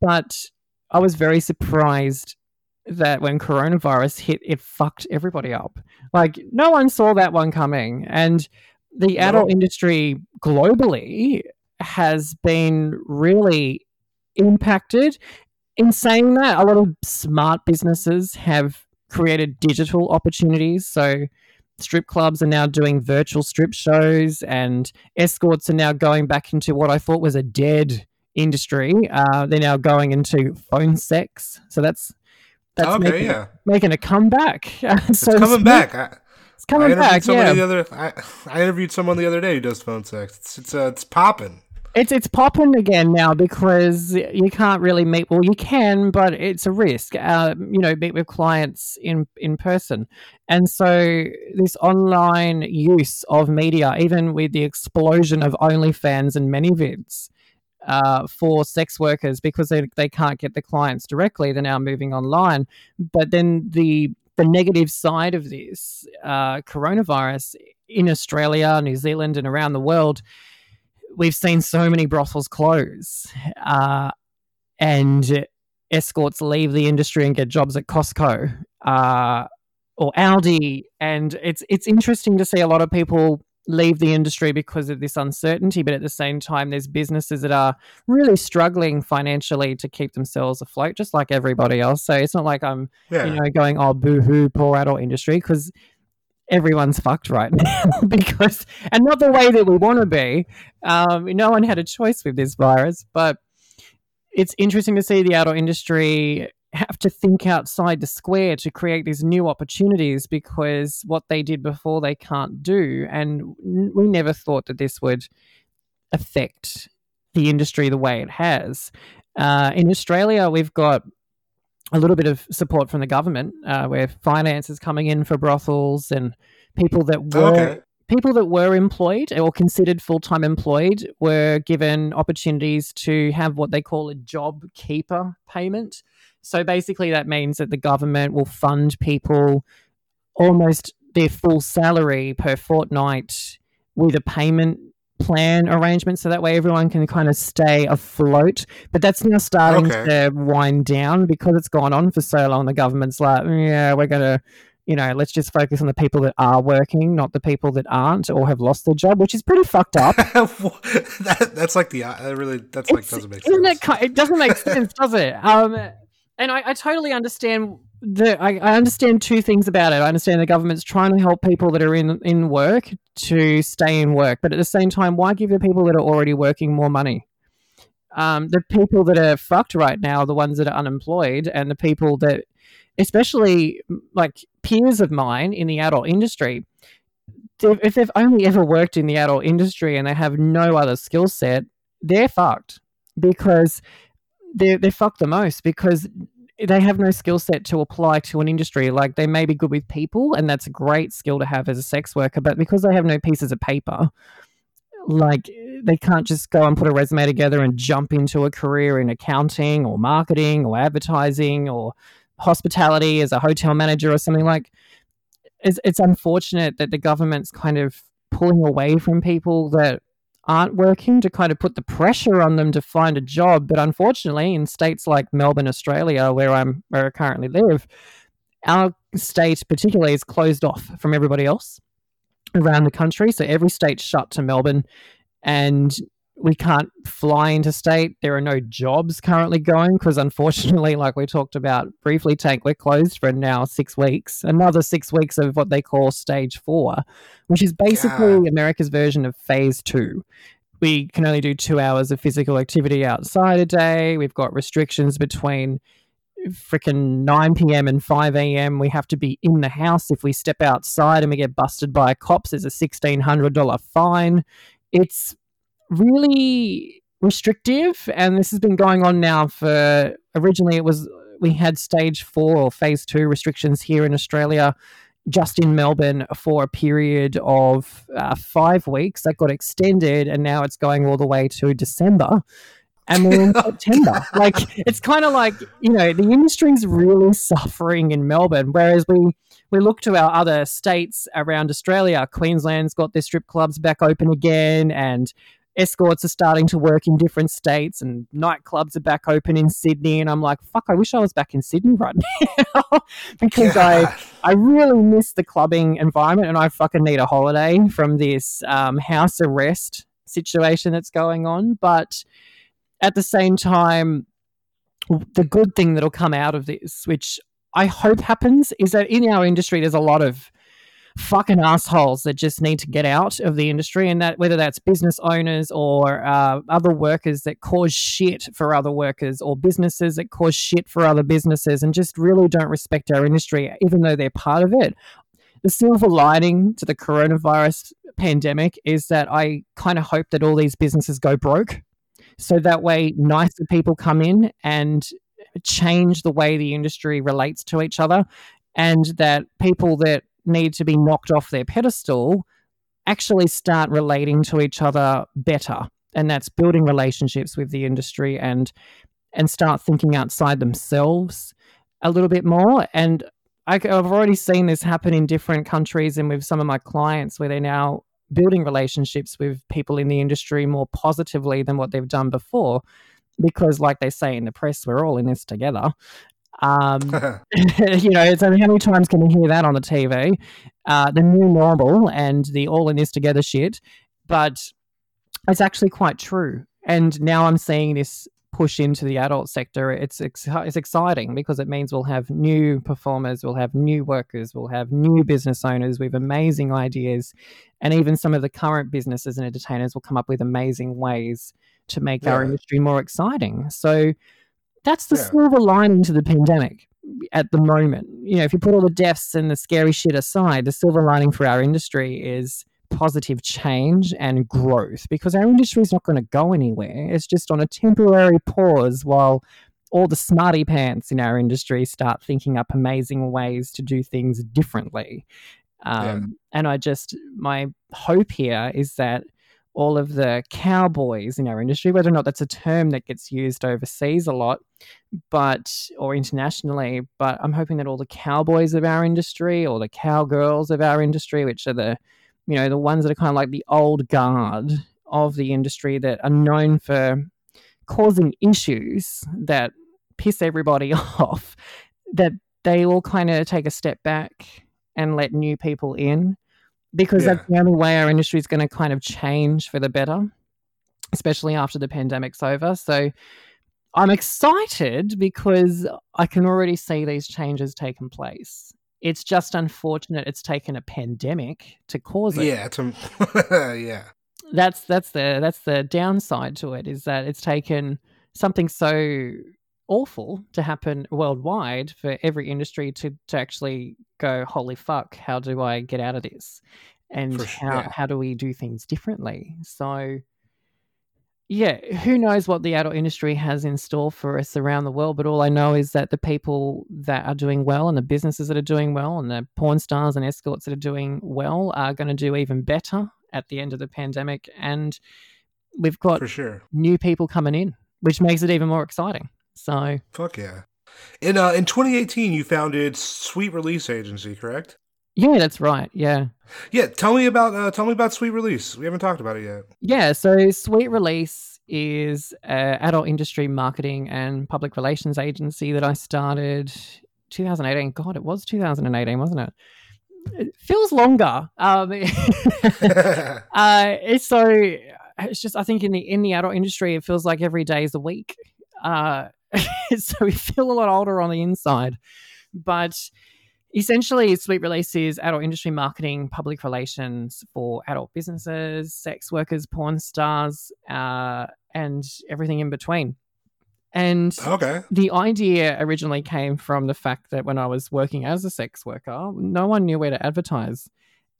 But I was very surprised that when coronavirus hit, it fucked everybody up. Like no one saw that one coming, and the No. adult industry globally has been really impacted. In saying that, a lot of smart businesses have created digital opportunities. So, strip clubs are now doing virtual strip shows, and escorts are now going back into what I thought was a dead industry. Uh, they're now going into phone sex. So that's that's okay, making, yeah, making a comeback. [LAUGHS] so it's coming back. I, It's I interviewed back. someone Yeah. the other. I, I interviewed someone the other day who does phone sex. It's it's uh, it's popping. It's it's popping again now because you can't really meet. Well, you can, but it's a risk. Uh, you know, meet with clients in in person, and so this online use of media, even with the explosion of OnlyFans and ManyVids. Uh, for sex workers because they, they can't get the clients directly they're now moving online but then the the negative side of this uh, coronavirus in australia new zealand and around the world we've seen so many brothels close uh, and escorts leave the industry and get jobs at Costco uh, or Aldi. And it's it's interesting to see a lot of people leave the industry because of this uncertainty, but at the same time, there's businesses that are really struggling financially to keep themselves afloat, just like everybody else. So it's not like I'm Yeah, you know, going, oh, boo hoo, poor adult industry, because everyone's fucked right now. [LAUGHS] because, and not the way that we want to be. Um, no one had a choice with this virus, but it's interesting to see the outdoor industry have to think outside the square to create these new opportunities because what they did before they can't do. And we never thought that this would affect the industry the way it has. Uh, in Australia, we've got a little bit of support from the government, uh, where finance is coming in for brothels and people that were okay. people that were employed or considered full time employed were given opportunities to have what they call a job keeper payment. So basically, that means that the government will fund people almost their full salary per fortnight with a payment plan arrangement so that way everyone can kind of stay afloat but that's now starting Okay. to wind down because it's gone on for so long the government's like yeah we're going to you know let's just focus on the people that are working not the people that aren't or have lost their job which is pretty fucked up [LAUGHS] that, that's like the that really that's like doesn't make sense. it, it doesn't make sense, does it? Um, and I, I totally understand the. I, I understand two things about it. I understand the government's trying to help people that are in in work to stay in work, but at the same time, why give the people that are already working more money? Um, the people that are fucked right now are the ones that are unemployed, and the people that, especially like peers of mine in the adult industry, if they've only ever worked in the adult industry and they have no other skill set, they're fucked because they're, they're fucked the most because they have no skill set to apply to an industry. Like they may be good with people, and that's a great skill to have as a sex worker, but because they have no pieces of paper, like they can't just go and put a resume together and jump into a career in accounting or marketing or advertising or hospitality as a hotel manager or something like it's, it's unfortunate that the government's kind of pulling away from people that aren't working to kind of put the pressure on them to find a job but unfortunately in states like melbourne australia where i'm where i currently live our state particularly is closed off from everybody else around the country. So every state's shut to Melbourne, and we can't fly interstate. There are no jobs currently going because, unfortunately, like we talked about briefly, Tank, we're closed for now six weeks. Another six weeks of what they call stage four, which is basically God. America's version of phase two. We can only do two hours of physical activity outside a day. We've got restrictions between freaking 9 p.m. and 5 a.m. We have to be in the house. If we step outside and we get busted by cops, there's a $1,600 fine. It's really restrictive. And this has been going on now for originally it was we had stage four or phase two restrictions here in Australia just in Melbourne for a period of uh, five weeks. That got extended and now it's going all the way to December and we're in [LAUGHS] September. like it's kind of like you know the industry's really suffering in Melbourne, whereas we we look to our other states around Australia. Queensland's got their strip clubs back open again, and escorts are starting to work in different states, and nightclubs are back open in Sydney. And I'm like, fuck, I wish I was back in Sydney right [LAUGHS] now because yeah. I I really miss the clubbing environment, and I fucking need a holiday from this um, house arrest situation that's going on, but at the same time, the good thing that'll come out of this, which I hope happens, is that in our industry, there's a lot of fucking assholes that just need to get out of the industry, and that whether that's business owners or uh, other workers that cause shit for other workers, or businesses that cause shit for other businesses, and just really don't respect our industry, even though they're part of it. The silver lining to the coronavirus pandemic is that I kind of hope that all these businesses go broke so that way, nicer people come in and change the way the industry relates to each other, and that people that need to be knocked off their pedestal actually start relating to each other better. And that's building relationships with the industry and and start thinking outside themselves a little bit more. And I, have already seen this happen in different countries and with some of my clients where they're now building relationships with people in the industry more positively than what they've done before. Because, like they say in the press, we're all in this together. Um, [LAUGHS] [LAUGHS] you know, mean, how many times can you hear that on the TV? Uh, the new normal and the all in this together shit. But it's actually quite true. And now I'm seeing this push into the adult sector, it's it's exciting because it means we'll have new performers, we'll have new workers, we'll have new business owners with amazing ideas, and even some of the current businesses and entertainers will come up with amazing ways to make yeah. our industry more exciting. So that's the yeah. silver lining to the pandemic at the moment. You know, if you put all the deaths and the scary shit aside, the silver lining for our industry is positive change and growth because our industry is not going to go anywhere. It's just on a temporary pause while all the smarty pants in our industry start thinking up amazing ways to do things differently. Um, yeah. And I just, my hope here is that all of the cowboys in our industry, whether or not that's a term that gets used overseas a lot, but or internationally, but I'm hoping that all the cowboys of our industry or the cowgirls of our industry, which are the you know, the ones that are kind of like the old guard of the industry that are known for causing issues that piss everybody [LAUGHS] off, that they all kind of take a step back and let new people in because yeah. that's the only way our industry is going to kind of change for the better, especially after the pandemic's over. So I'm excited because I can already see these changes taking place. It's just unfortunate it's taken a pandemic to cause it. Yeah, to, [LAUGHS] yeah. That's that's the that's the downside to it is that it's taken something so awful to happen worldwide for every industry to to actually go holy fuck how do i get out of this and how how do we do things differently so yeah, who knows what the adult industry has in store for us around the world? But all I know is that the people that are doing well and the businesses that are doing well and the porn stars and escorts that are doing well are going to do even better at the end of the pandemic. And we've got For sure. new people coming in, which makes it even more exciting. So, Fuck yeah. In uh, in 2018, you founded Sweet Release Agency, correct? yeah, that's right. Yeah. Yeah. Tell me about uh, tell me about Sweet Release. We haven't talked about it yet. Yeah, so Sweet Release is an adult industry marketing and public relations agency that I started 2018. God, it was 2018, wasn't it? It feels longer. Um, [LAUGHS] [LAUGHS] uh, it's so it's just I think in the in the adult industry, it feels like every day is a week. Uh, [LAUGHS] so we feel a lot older on the inside, but essentially sweet release is adult industry marketing public relations for adult businesses sex workers porn stars uh, and everything in between. And okay. the idea originally came from the fact that when i was working as a sex worker no one knew where to advertise.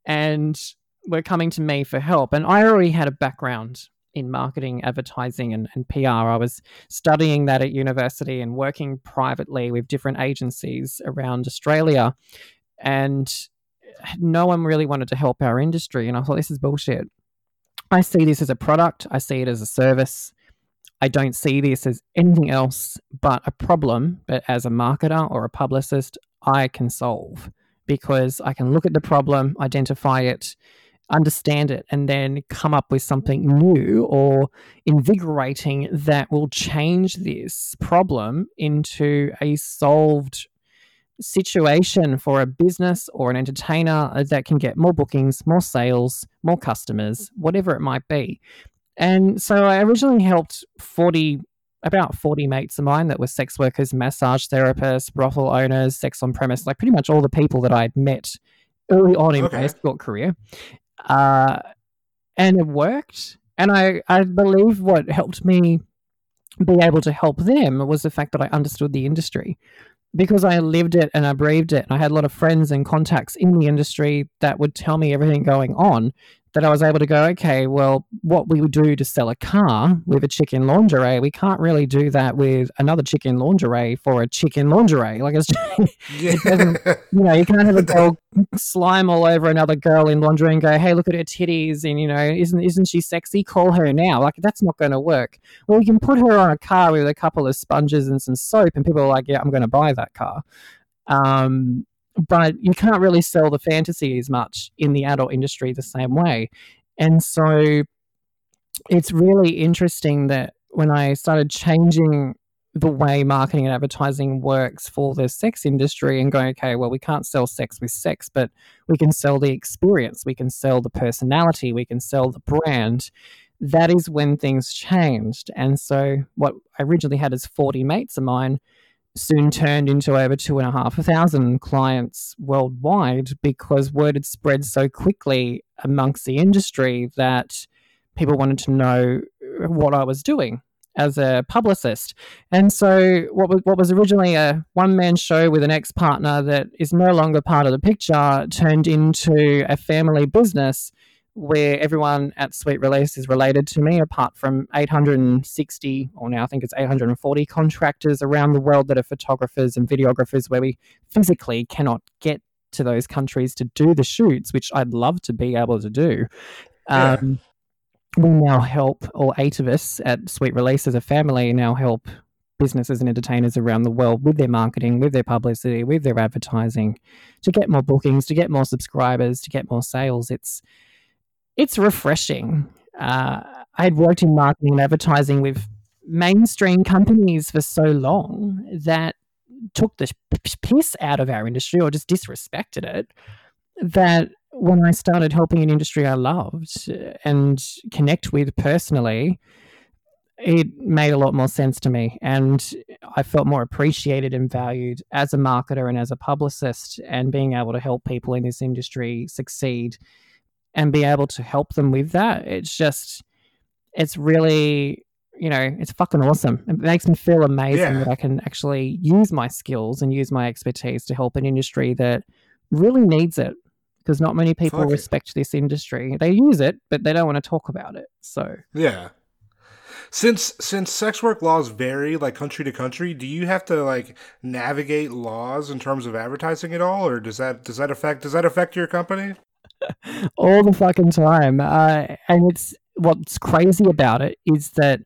And were coming to me for help. And i already had a background in marketing, advertising, and, and PR. I was studying that at university and working privately with different agencies around Australia. And no one really wanted to help our industry. And I thought, this is bullshit. I see this as a product, I see it as a service. I don't see this as anything else but a problem But as a marketer or a publicist I can solve because I can look at the problem, identify it, understand it and then come up with something new or invigorating that will change this problem into a solved situation for a business or an entertainer uh, that can get more bookings, more sales, more customers, whatever it might be. And so I originally helped 40 about 40 mates of mine that were sex workers, massage therapists, brothel owners, sex on premise, like pretty much all the people that I'd met early on in okay. my escort career. Uh, and it worked. And I, I believe what helped me be able to help them was the fact that I understood the industry because I lived it and I breathed it. And I had a lot of friends and contacts in the industry that would tell me everything going on that I was able to go, okay, well, what we would do to sell a car with a chicken lingerie, we can't really do that with another chicken lingerie for a chicken lingerie. Like it's, just, [LAUGHS] it doesn't, you know, you can't have a [LAUGHS] girl slime all over another girl in lingerie and go, hey, look at her titties, and you know, isn't isn't she sexy? Call her now. Like that's not going to work. Well, you can put her on a car with a couple of sponges and some soap, and people are like, yeah, I'm going to buy that car. Um, but you can't really sell the fantasy as much in the adult industry the same way. And so it's really interesting that when I started changing the way marketing and advertising works for the sex industry and going, okay, well, we can't sell sex with sex, but we can sell the experience, we can sell the personality, we can sell the brand. That is when things changed. And so, what I originally had as 40 mates of mine soon turned into over two and a half thousand clients worldwide because word had spread so quickly amongst the industry that people wanted to know what I was doing as a publicist. And so what was, what was originally a one-man show with an ex-partner that is no longer part of the picture turned into a family business where everyone at Sweet Release is related to me, apart from 860, or now I think it's 840 contractors around the world that are photographers and videographers, where we physically cannot get to those countries to do the shoots, which I'd love to be able to do. Yeah. Um, we now help, all eight of us at Sweet Release as a family now help businesses and entertainers around the world with their marketing, with their publicity, with their advertising to get more bookings, to get more subscribers, to get more sales. It's it's refreshing. Uh, I had worked in marketing and advertising with mainstream companies for so long that took the piss out of our industry or just disrespected it that when I started helping an industry I loved and connect with personally, it made a lot more sense to me. And I felt more appreciated and valued as a marketer and as a publicist, and being able to help people in this industry succeed and be able to help them with that. It's just, it's really, you know, it's fucking awesome. It makes me feel amazing yeah. that I can actually use my skills and use my expertise to help an industry that really needs it because not many people Fuck respect it. this industry. They use it, but they don't want to talk about it. So, yeah. since since sex work laws vary like country to country, do you have to like navigate laws in terms of advertising at all, or does that does that affect does that affect your company? All the fucking time. Uh, and it's what's crazy about it is that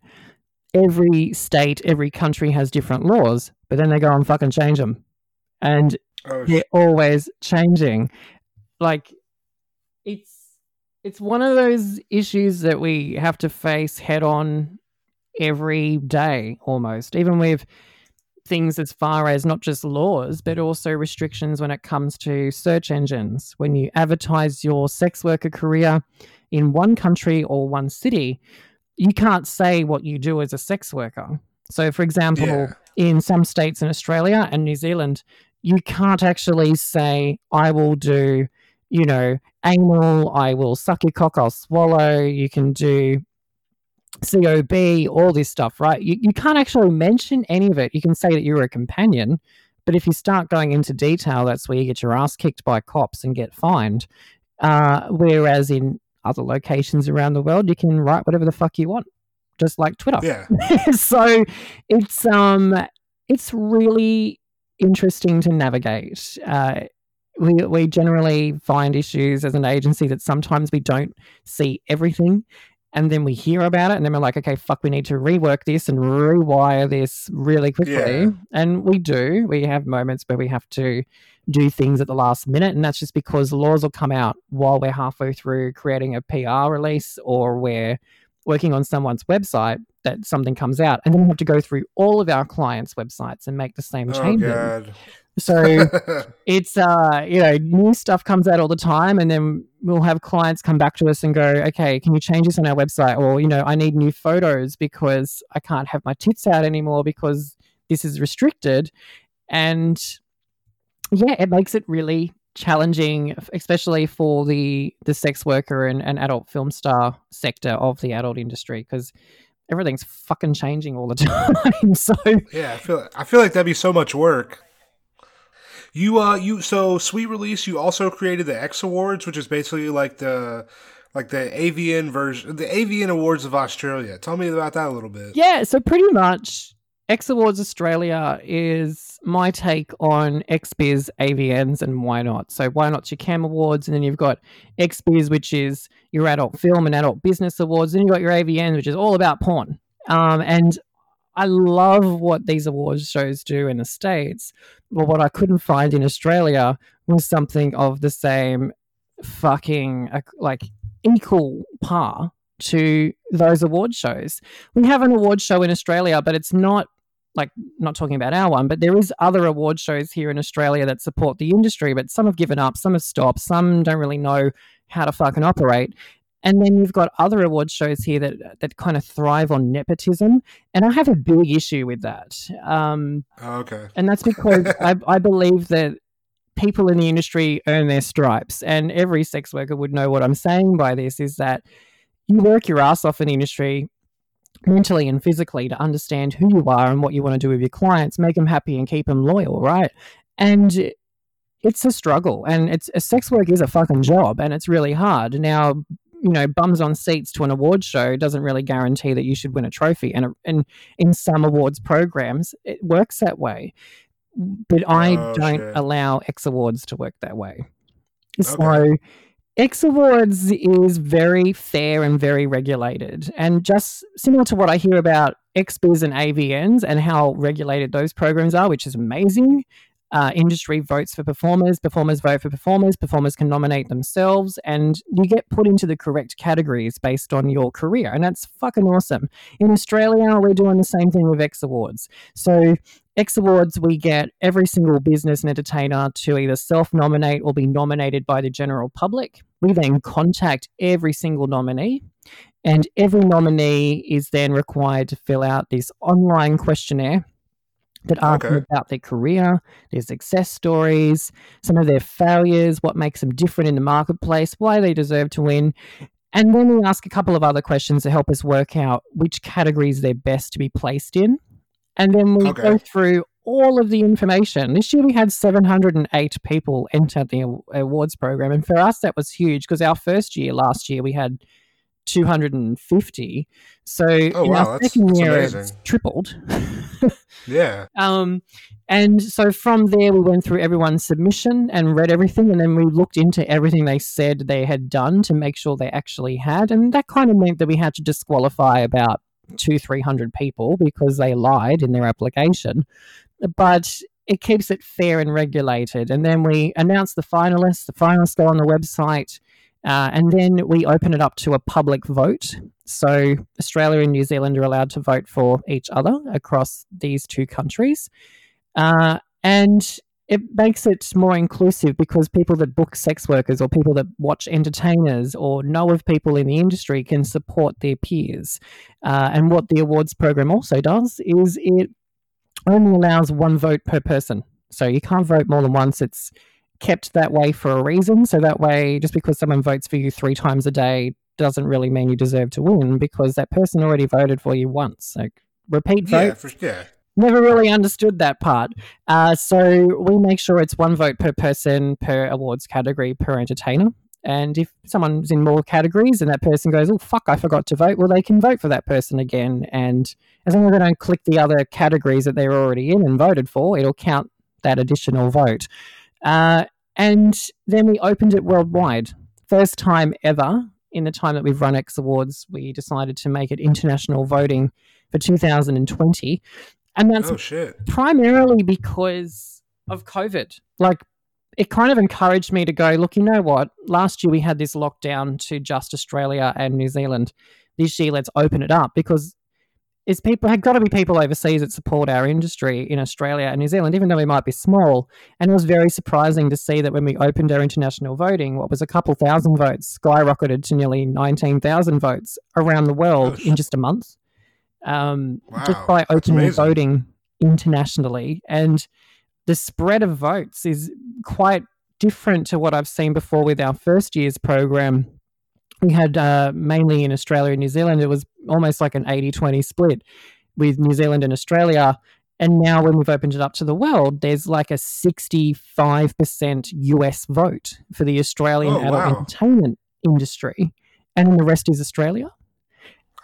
every state, every country has different laws, but then they go and fucking change them, and Oh, they're always changing. Like it's it's one of those issues that we have to face head on every day almost even with things as far as not just laws but also restrictions when it comes to search engines when you advertise your sex worker career in one country or one city you can't say what you do as a sex worker so for example Yeah. in some states in Australia and New Zealand you can't actually say I will do you know anal I will suck your cock I'll swallow you can do COB, all this stuff, right? You, you can't actually mention any of it. You can say that you're a companion, but if you start going into detail, that's where you get your ass kicked by cops and get fined. Uh, whereas in other locations around the world, you can write whatever the fuck you want, just like Twitter. yeah. [LAUGHS] so it's um it's really interesting to navigate. Uh, we we generally find issues as an agency that sometimes we don't see everything, and then we hear about it, and then we're like, okay, fuck, we need to rework this and rewire this really quickly, Yeah. and we do. We have moments where we have to do things at the last minute, and that's just because laws will come out while we're halfway through creating a PR release or we're working on someone's website that something comes out and then we have to go through all of our clients websites and make the same Oh changes god. So [LAUGHS] it's uh you know new stuff comes out all the time and then we'll have clients come back to us and go okay can you change this on our website? Or you know i need new photos because i can't have my tits out anymore because this is restricted. And yeah it makes it really challenging especially for the the sex worker and, and adult film star sector of the adult industry because everything's fucking changing all the [LAUGHS] time. So yeah, I feel I feel like that'd be so much work. You uh you so sweet release. You also created the X Awards, which is basically like the like the AVN version, the AVN Awards of Australia. Tell me about that a little bit. Yeah, so pretty much X Awards Australia is my take on XBiz AVNs and YNOT. So YNOT your Cam Awards, and then you've got XBiz, which is your adult film and adult business awards. Then you've got your AVNs, which is all about porn. Um, and I love what these awards shows do in the States. But what I couldn't find in Australia was something of the same fucking like equal par to those award shows. We have an award show in Australia, but it's not like not talking about our one, but there is other award shows here in Australia that support the industry, but some have given up, some have stopped, some don't really know how to fucking operate. And then you've got other award shows here that that kind of thrive on nepotism, and I have a big issue with that. Um, Oh, okay. and that's because [LAUGHS] I, I believe that people in the industry earn their stripes and every sex worker would know what i'm saying by this is that you work your ass off in the industry mentally and physically to understand who you are and what you want to do with your clients make them happy and keep them loyal right and it's a struggle and it's a sex work is a fucking job and it's really hard now you know bums on seats to an award show doesn't really guarantee that you should win a trophy and and in some awards programs it works that way but I Oh, don't shit. allow X Awards to work that way. So X Awards is very fair and very regulated. And just similar to what I hear about XBiz and AVNs and how regulated those programs are, which is amazing. Uh, industry votes for performers, performers vote for performers, performers can nominate themselves, and you get put into the correct categories based on your career. And that's fucking awesome. In Australia, we're doing the same thing with X Awards. So X Awards, we get every single business and entertainer to either self nominate or be nominated by the general public. We then contact every single nominee, and every nominee is then required to fill out this online questionnaire that asks them about their career, their success stories, some of their failures, what makes them different in the marketplace, why they deserve to win. And then we ask a couple of other questions to help us work out which categories they're best to be placed in. And then we Okay. go through all of the information. This year we had 708 people enter the awards program. And for us, that was huge because our first year, last year, we had 250. So Oh, in wow, our that's- second that's year, amazing. it's tripled. [LAUGHS] Yeah. Um, and so from there, we went through everyone's submission and read everything, and then we looked into everything they said they had done to make sure they actually had, and that kind of meant that we had to disqualify about two, three hundred people because they lied in their application. But it keeps it fair and regulated. And then we announce the finalists. The finalists go on the website. Uh, and then we open it up to a public vote. So Australia and New Zealand are allowed to vote for each other across these two countries. Uh, and it makes it more inclusive because people that book sex workers or people that watch entertainers or know of people in the industry can support their peers. Uh, and what the awards program also does is it only allows one vote per person. So you can't vote more than once. It's kept that way for a reason. So that way, just because someone votes for you three times a day doesn't really mean you deserve to win because that person already voted for you once. Like repeat vote. Yeah. For, yeah. Never really understood that part. Uh, so we make sure it's one vote per person per awards category per entertainer. And if someone's in more categories and that person goes, oh, fuck, I forgot to vote, well, they can vote for that person again. And as long as they don't click the other categories that they're already in and voted for, it'll count that additional vote. Uh, and then we opened it worldwide. First time ever in the time that we've run X Awards, we decided to make it international voting for 2020. And that's Oh primarily because of COVID. Like, it kind of encouraged me to go, look, you know what? Last year we had this lockdown to just Australia and New Zealand. This year, let's open it up because it's people have got to be people overseas that support our industry in Australia and New Zealand, even though we might be small. And it was very surprising to see that when we opened our international voting, what was a couple thousand votes skyrocketed to nearly 19,000 votes around the world in just a month. Um, just by opening voting internationally. And the spread of votes is quite different to what I've seen before with our first year's program. We had uh, mainly in Australia and New Zealand, it was almost like an 80 20 split with New Zealand and Australia. And now, when we've opened it up to the world, there's like a 65% US vote for the Australian Oh, adult wow. entertainment industry. And then the rest is Australia.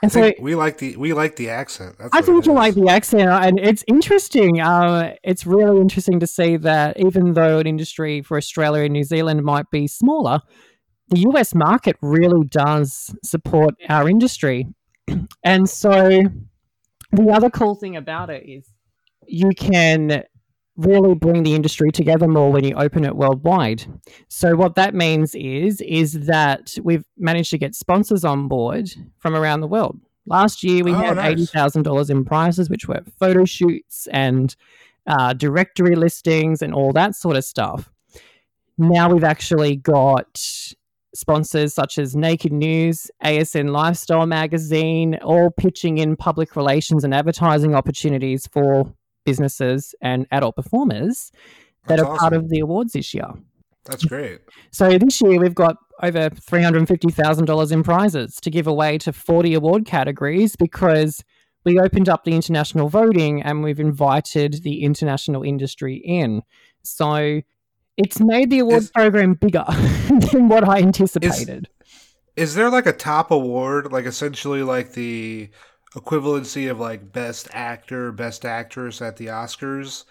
And so we like the we like the accent. That's I think you like the accent, and it's interesting. Uh, it's really interesting to see that even though an industry for Australia and New Zealand might be smaller, the US market really does support our industry. [CLEARS THROAT] And so the other cool thing about it is you can really bring the industry together more when you open it worldwide. So what that means is is that we've managed to get sponsors on board from around the world. Last year we Oh, had nice. eighty thousand dollars in prizes, which were photo shoots and uh, directory listings and all that sort of stuff. Now we've actually got sponsors such as Naked News, ASN Lifestyle Magazine, all pitching in public relations and advertising opportunities for businesses and adult performers that That's are part of the awards this year. That's great. So this year we've got over three hundred and fifty thousand dollars in prizes to give away to forty award categories because we opened up the international voting and we've invited the international industry in. So it's made the awards Is- program bigger [LAUGHS] than what I anticipated. Is there like a top award, like essentially like the equivalency of like best actor, best actress at the Oscars?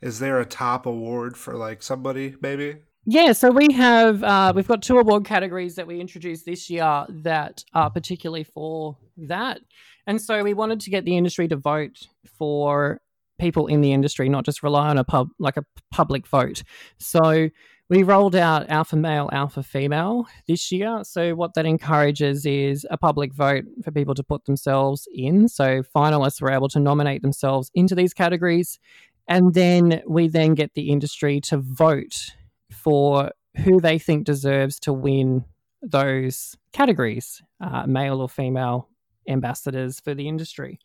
Is there a top award for like somebody maybe? Yeah, so we have uh, we've got two award categories that we introduced this year that are particularly for that, and so we wanted to get the industry to vote for people in the industry, not just rely on a pub like a public vote. So we rolled out alpha male, alpha female this year. So what that encourages is a public vote for people to put themselves in. So finalists were able to nominate themselves into these categories, and then we then get the industry to vote for who they think deserves to win those categories, uh, male or female ambassadors for the industry.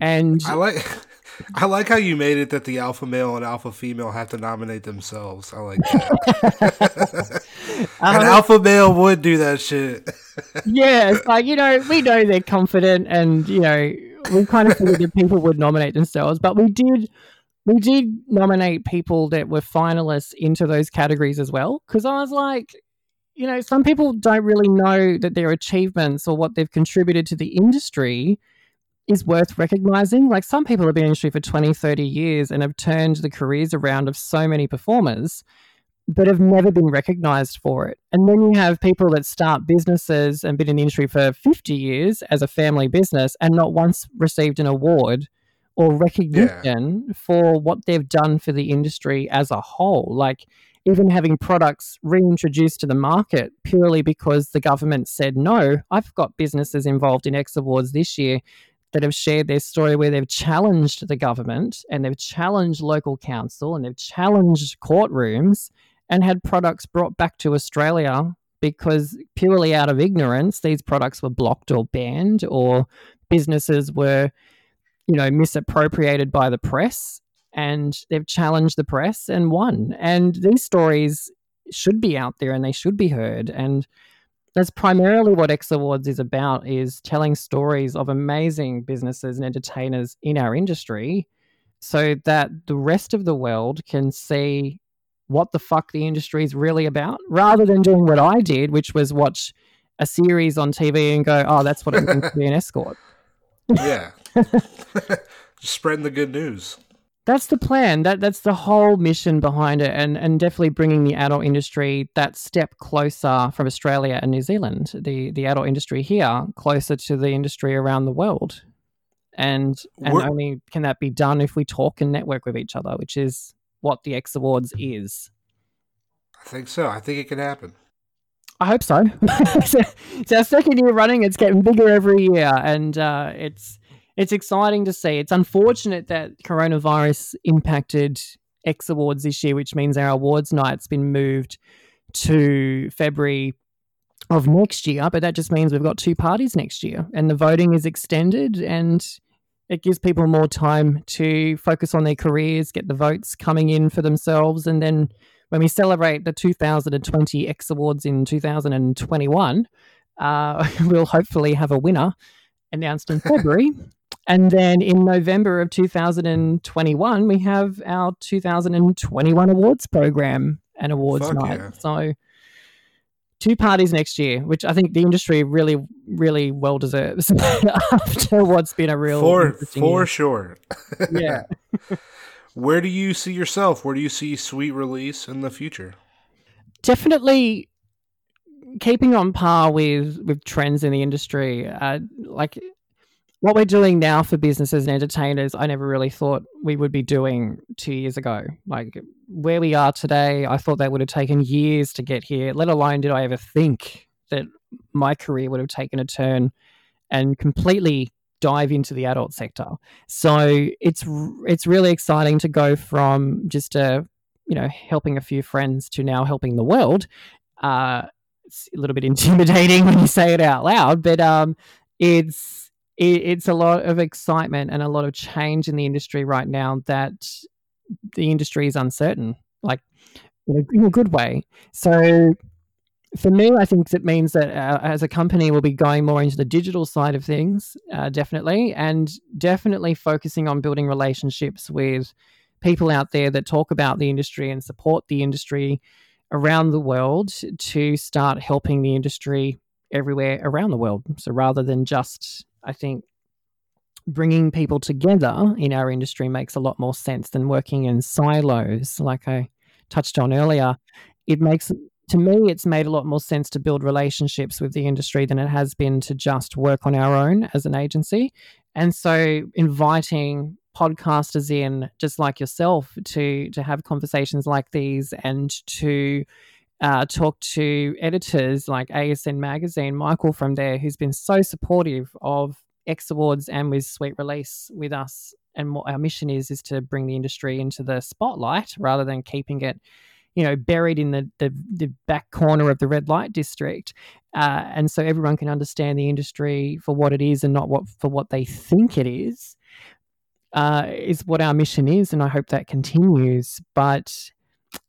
And I like [LAUGHS] I like how you made it that the alpha male and alpha female have to nominate themselves. I like that. Um, [LAUGHS] An alpha male would do that shit. [LAUGHS] yeah, it's like, you know, we know they're confident and, you know, we kind of figured that people would nominate themselves, but we did we did nominate people that were finalists into those categories as well. Cause I was like, you know, some people don't really know that their achievements or what they've contributed to the industry is worth recognizing. Like some people have been in the industry for 20, 30 years and have turned the careers around of so many performers, but have never been recognized for it. And then you have people that start businesses and been in the industry for 50 years as a family business and not once received an award or recognition yeah. for what they've done for the industry as a whole. Like even having products reintroduced to the market purely because the government said no. I've got businesses involved in X Awards this year that have shared their story where they've challenged the government and they've challenged local council and they've challenged courtrooms and had products brought back to Australia because purely out of ignorance, these products were blocked or banned or businesses were, you know, misappropriated by the press and they've challenged the press and won. And these stories should be out there and they should be heard. And that's primarily what X Awards is about is telling stories of amazing businesses and entertainers in our industry so that the rest of the world can see what the fuck the industry is really about rather than doing what I did, which was watch a series on TV and go, oh, that's what it means to be an [LAUGHS] escort. yeah. Just [LAUGHS] [LAUGHS] spreading the good news that's the plan. That that's the whole mission behind it, and and definitely bringing the adult industry that step closer from Australia and New Zealand, the the adult industry here closer to the industry around the world, and and We're, only can that be done if we talk and network with each other, which is what the X Awards is. I think so. I think it can happen. I hope so. [LAUGHS] it's our second year running. It's getting bigger every year, and uh, it's it's exciting to see. It's unfortunate that coronavirus impacted X Awards this year, which means our awards night's been moved to February of next year. But that just means we've got two parties next year, and the voting is extended, and it gives people more time to focus on their careers, get the votes coming in for themselves, and then when we celebrate the 2020 X Awards in 2021, uh, [LAUGHS] we'll hopefully have a winner announced in February. And then in November of 2021, we have our 2021 awards program and awards Fuck night. Yeah. So two parties next year, which I think the industry really, really well deserves [LAUGHS] after what's been a real for for year. sure. [LAUGHS] yeah. [LAUGHS] Where do you see yourself? Where do you see Sweet Release in the future? Definitely keeping on par with with trends in the industry. Uh, like what we're doing now for businesses and entertainers, I never really thought we would be doing two years ago. Like where we are today, I thought that would have taken years to get here, let alone did I ever think that my career would have taken a turn and completely dive into the adult sector. So it's it's really exciting to go from just a you know helping a few friends to now helping the world. Uh, it's a little bit [LAUGHS] intimidating when you say it out loud, but um, it's it, it's a lot of excitement and a lot of change in the industry right now that the industry is uncertain, like in a, in a good way. So for me, I think it means that uh, as a company, we'll be going more into the digital side of things, uh, definitely, and definitely focusing on building relationships with people out there that talk about the industry and support the industry around the world to start helping the industry everywhere around the world. So rather than just I think bringing people together in our industry makes a lot more sense than working in silos, like I touched on earlier. It makes to me, it's made a lot more sense to build relationships with the industry than it has been to just work on our own as an agency. And so, inviting podcasters in, just like yourself, to to have conversations like these and to uh, talk to editors like ASN Magazine, Michael from there, who's been so supportive of X Awards and with Sweet Release with us. And what our mission is is to bring the industry into the spotlight rather than keeping it, you know, buried in the the, the back corner of the red light district. Uh, and so everyone can understand the industry for what it is and not what for what they think it is. Uh, is what our mission is, and I hope that continues. But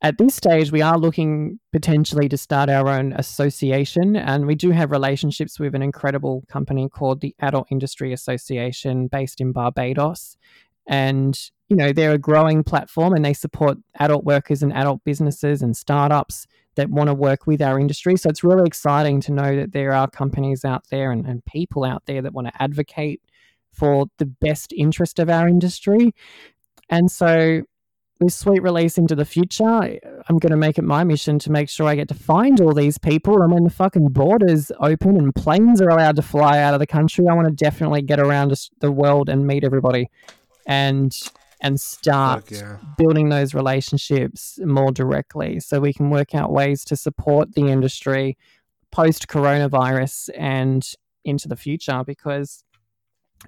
at this stage, we are looking potentially to start our own association, and we do have relationships with an incredible company called the Adult Industry Association based in Barbados. And, you know, they're a growing platform and they support adult workers and adult businesses and startups that want to work with our industry. So it's really exciting to know that there are companies out there and, and people out there that want to advocate for the best interest of our industry. And so with sweet release into the future, I'm going to make it my mission to make sure I get to find all these people. And when the fucking borders open and planes are allowed to fly out of the country, I want to definitely get around the world and meet everybody, and and start yeah. building those relationships more directly, so we can work out ways to support the industry post coronavirus and into the future. Because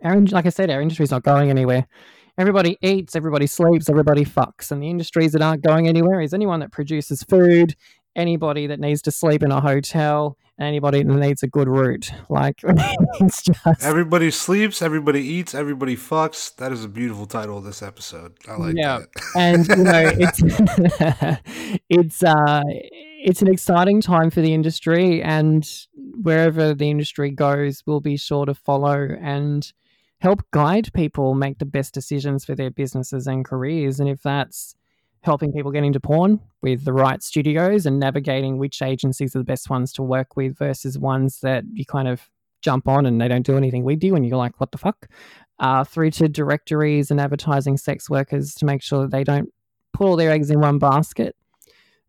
our, like I said, our industry is not going anywhere everybody eats, everybody sleeps, everybody fucks. And the industries that aren't going anywhere is anyone that produces food, anybody that needs to sleep in a hotel, anybody that needs a good route. Like [LAUGHS] it's just everybody sleeps, everybody eats, everybody fucks. That is a beautiful title of this episode. I like yeah. that. [LAUGHS] and you know, it's [LAUGHS] it's uh it's an exciting time for the industry and wherever the industry goes, we'll be sure to follow and help guide people make the best decisions for their businesses and careers. And if that's helping people get into porn with the right studios and navigating which agencies are the best ones to work with versus ones that you kind of jump on and they don't do anything with you and you're like, what the fuck? Uh, through to directories and advertising sex workers to make sure that they don't put all their eggs in one basket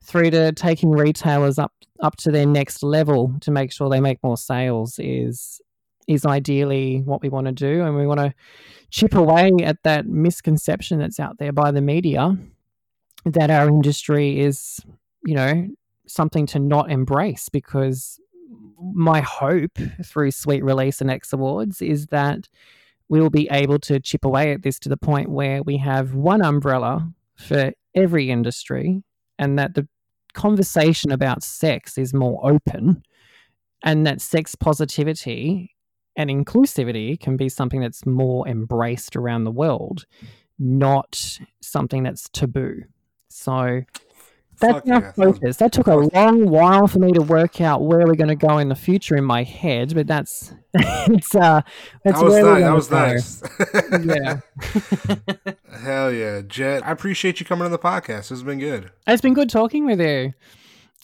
through to taking retailers up up to their next level to make sure they make more sales is is ideally what we want to do. And we want to chip away at that misconception that's out there by the media that our industry is, you know, something to not embrace because my hope through Sweet Release and X Awards is that we'll be able to chip away at this to the point where we have one umbrella for every industry and that the conversation about sex is more open and that sex positivity and inclusivity can be something that's more embraced around the world, not something that's taboo. So that's Fuck our yeah. focus. That took a long while for me to work out where we're going to go in the future in my head, but that's [LAUGHS] it's uh that's that was where nice. That was nice. yeah. [LAUGHS] [LAUGHS] Hell yeah, Jet. I appreciate you coming on the podcast. It's been good. It's been good talking with you.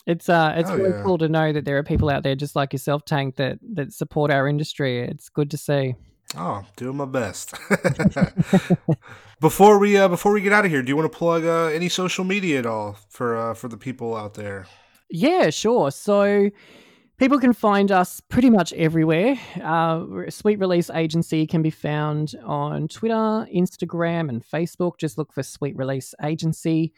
It's uh, it's oh, really yeah. cool to know that there are people out there just like yourself, Tank, that that support our industry. It's good to see. Oh, doing my best. [LAUGHS] before we uh, before we get out of here, do you want to plug uh, any social media at all for uh, for the people out there? Yeah, sure. So people can find us pretty much everywhere. Uh, Sweet Release Agency can be found on Twitter, Instagram, and Facebook. Just look for Sweet Release Agency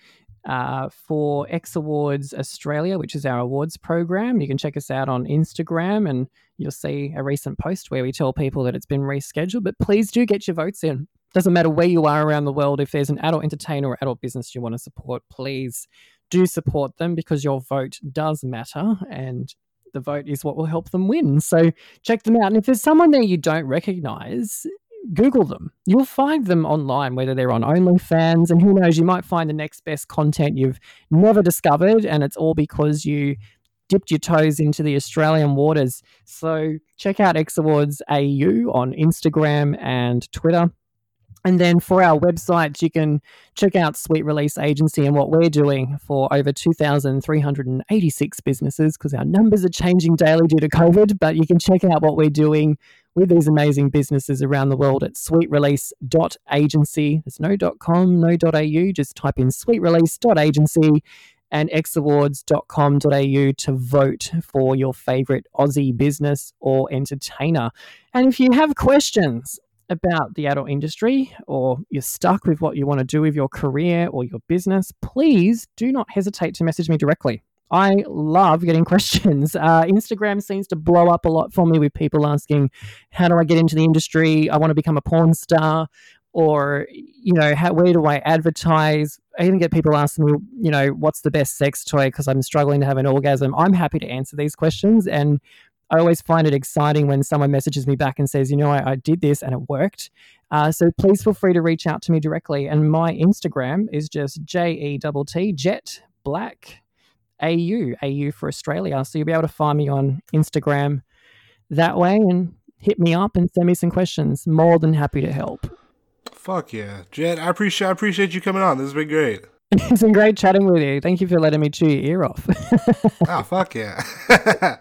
uh, for X Awards Australia, which is our awards program. You can check us out on Instagram and you'll see a recent post where we tell people that it's been rescheduled. But please do get your votes in. Doesn't matter where you are around the world, if there's an adult entertainer or adult business you want to support, please do support them because your vote does matter and the vote is what will help them win. So check them out. And if there's someone there you don't recognize, Google them. You'll find them online, whether they're on OnlyFans, and who knows, you might find the next best content you've never discovered, and it's all because you dipped your toes into the Australian waters. So check out X Awards AU on Instagram and Twitter. And then for our websites, you can check out Sweet Release Agency and what we're doing for over 2,386 businesses because our numbers are changing daily due to COVID. But you can check out what we're doing with these amazing businesses around the world at sweetrelease.agency. There's no .com, no .au, just type in sweetrelease.agency and xawards.com.au to vote for your favorite Aussie business or entertainer. And if you have questions about the adult industry or you're stuck with what you want to do with your career or your business, please do not hesitate to message me directly. I love getting [LAUGHS] questions. Uh, Instagram seems to blow up a lot for me with people asking, How do I get into the industry? I want to become a porn star. Or, you know, how, where do I advertise? I even get people asking me, you know, what's the best sex toy because I'm struggling to have an orgasm. I'm happy to answer these questions. And I always find it exciting when someone messages me back and says, you know, I, I did this and it worked. Uh, so please feel free to reach out to me directly. And my Instagram is just J E T T Jet Black AU, AU for Australia. So you'll be able to find me on Instagram that way and hit me up and send me some questions. More than happy to help. Fuck yeah, Jet! I appreciate I appreciate you coming on. This has been great. [LAUGHS] It's been great chatting with you. Thank you for letting me chew your ear off. oh, [LAUGHS] fuck yeah. [LAUGHS]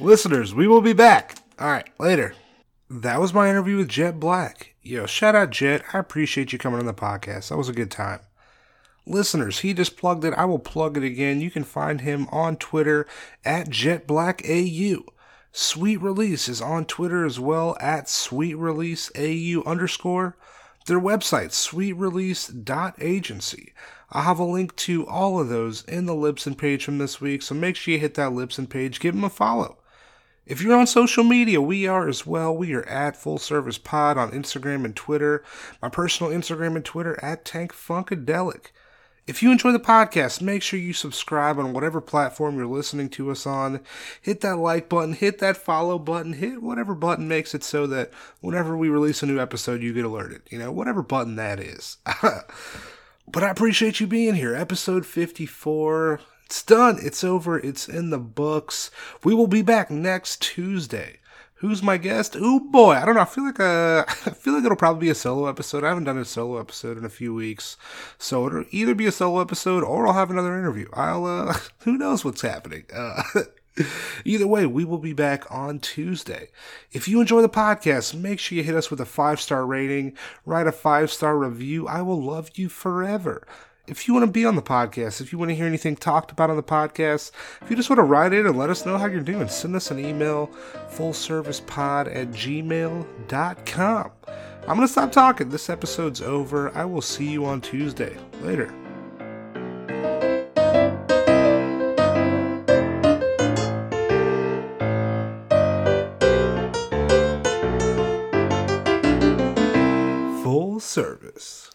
Listeners, we will be back. All right, later. That was my interview with Jet Black. Yo, shout out Jet. I appreciate you coming on the podcast. That was a good time. Listeners, he just plugged it. I will plug it again. You can find him on Twitter at JetBlackAU. Sweet Release is on Twitter as well at SweetReleaseAU underscore. Their website, sweetrelease.agency. I'll have a link to all of those in the Libsyn page from this week, so make sure you hit that Libsyn page, give them a follow. If you're on social media, we are as well. We are at Full Service Pod on Instagram and Twitter. My personal Instagram and Twitter at Tank Funkadelic. If you enjoy the podcast, make sure you subscribe on whatever platform you're listening to us on. Hit that like button, hit that follow button, hit whatever button makes it so that whenever we release a new episode, you get alerted. You know, whatever button that is. [LAUGHS] but I appreciate you being here. Episode 54. It's done. It's over. It's in the books. We will be back next Tuesday. Who's my guest? Oh boy, I don't know. I feel like uh, [LAUGHS] I feel like it'll probably be a solo episode. I haven't done a solo episode in a few weeks, so it'll either be a solo episode or I'll have another interview. I'll uh, [LAUGHS] who knows what's happening. Uh, [LAUGHS] Either way, we will be back on Tuesday. If you enjoy the podcast, make sure you hit us with a five star rating, write a five star review. I will love you forever if you want to be on the podcast, if you want to hear anything talked about on the podcast, if you just want to write in and let us know how you're doing, send us an email, fullservicepod at gmail.com. I'm going to stop talking. This episode's over. I will see you on Tuesday. Later. Full service.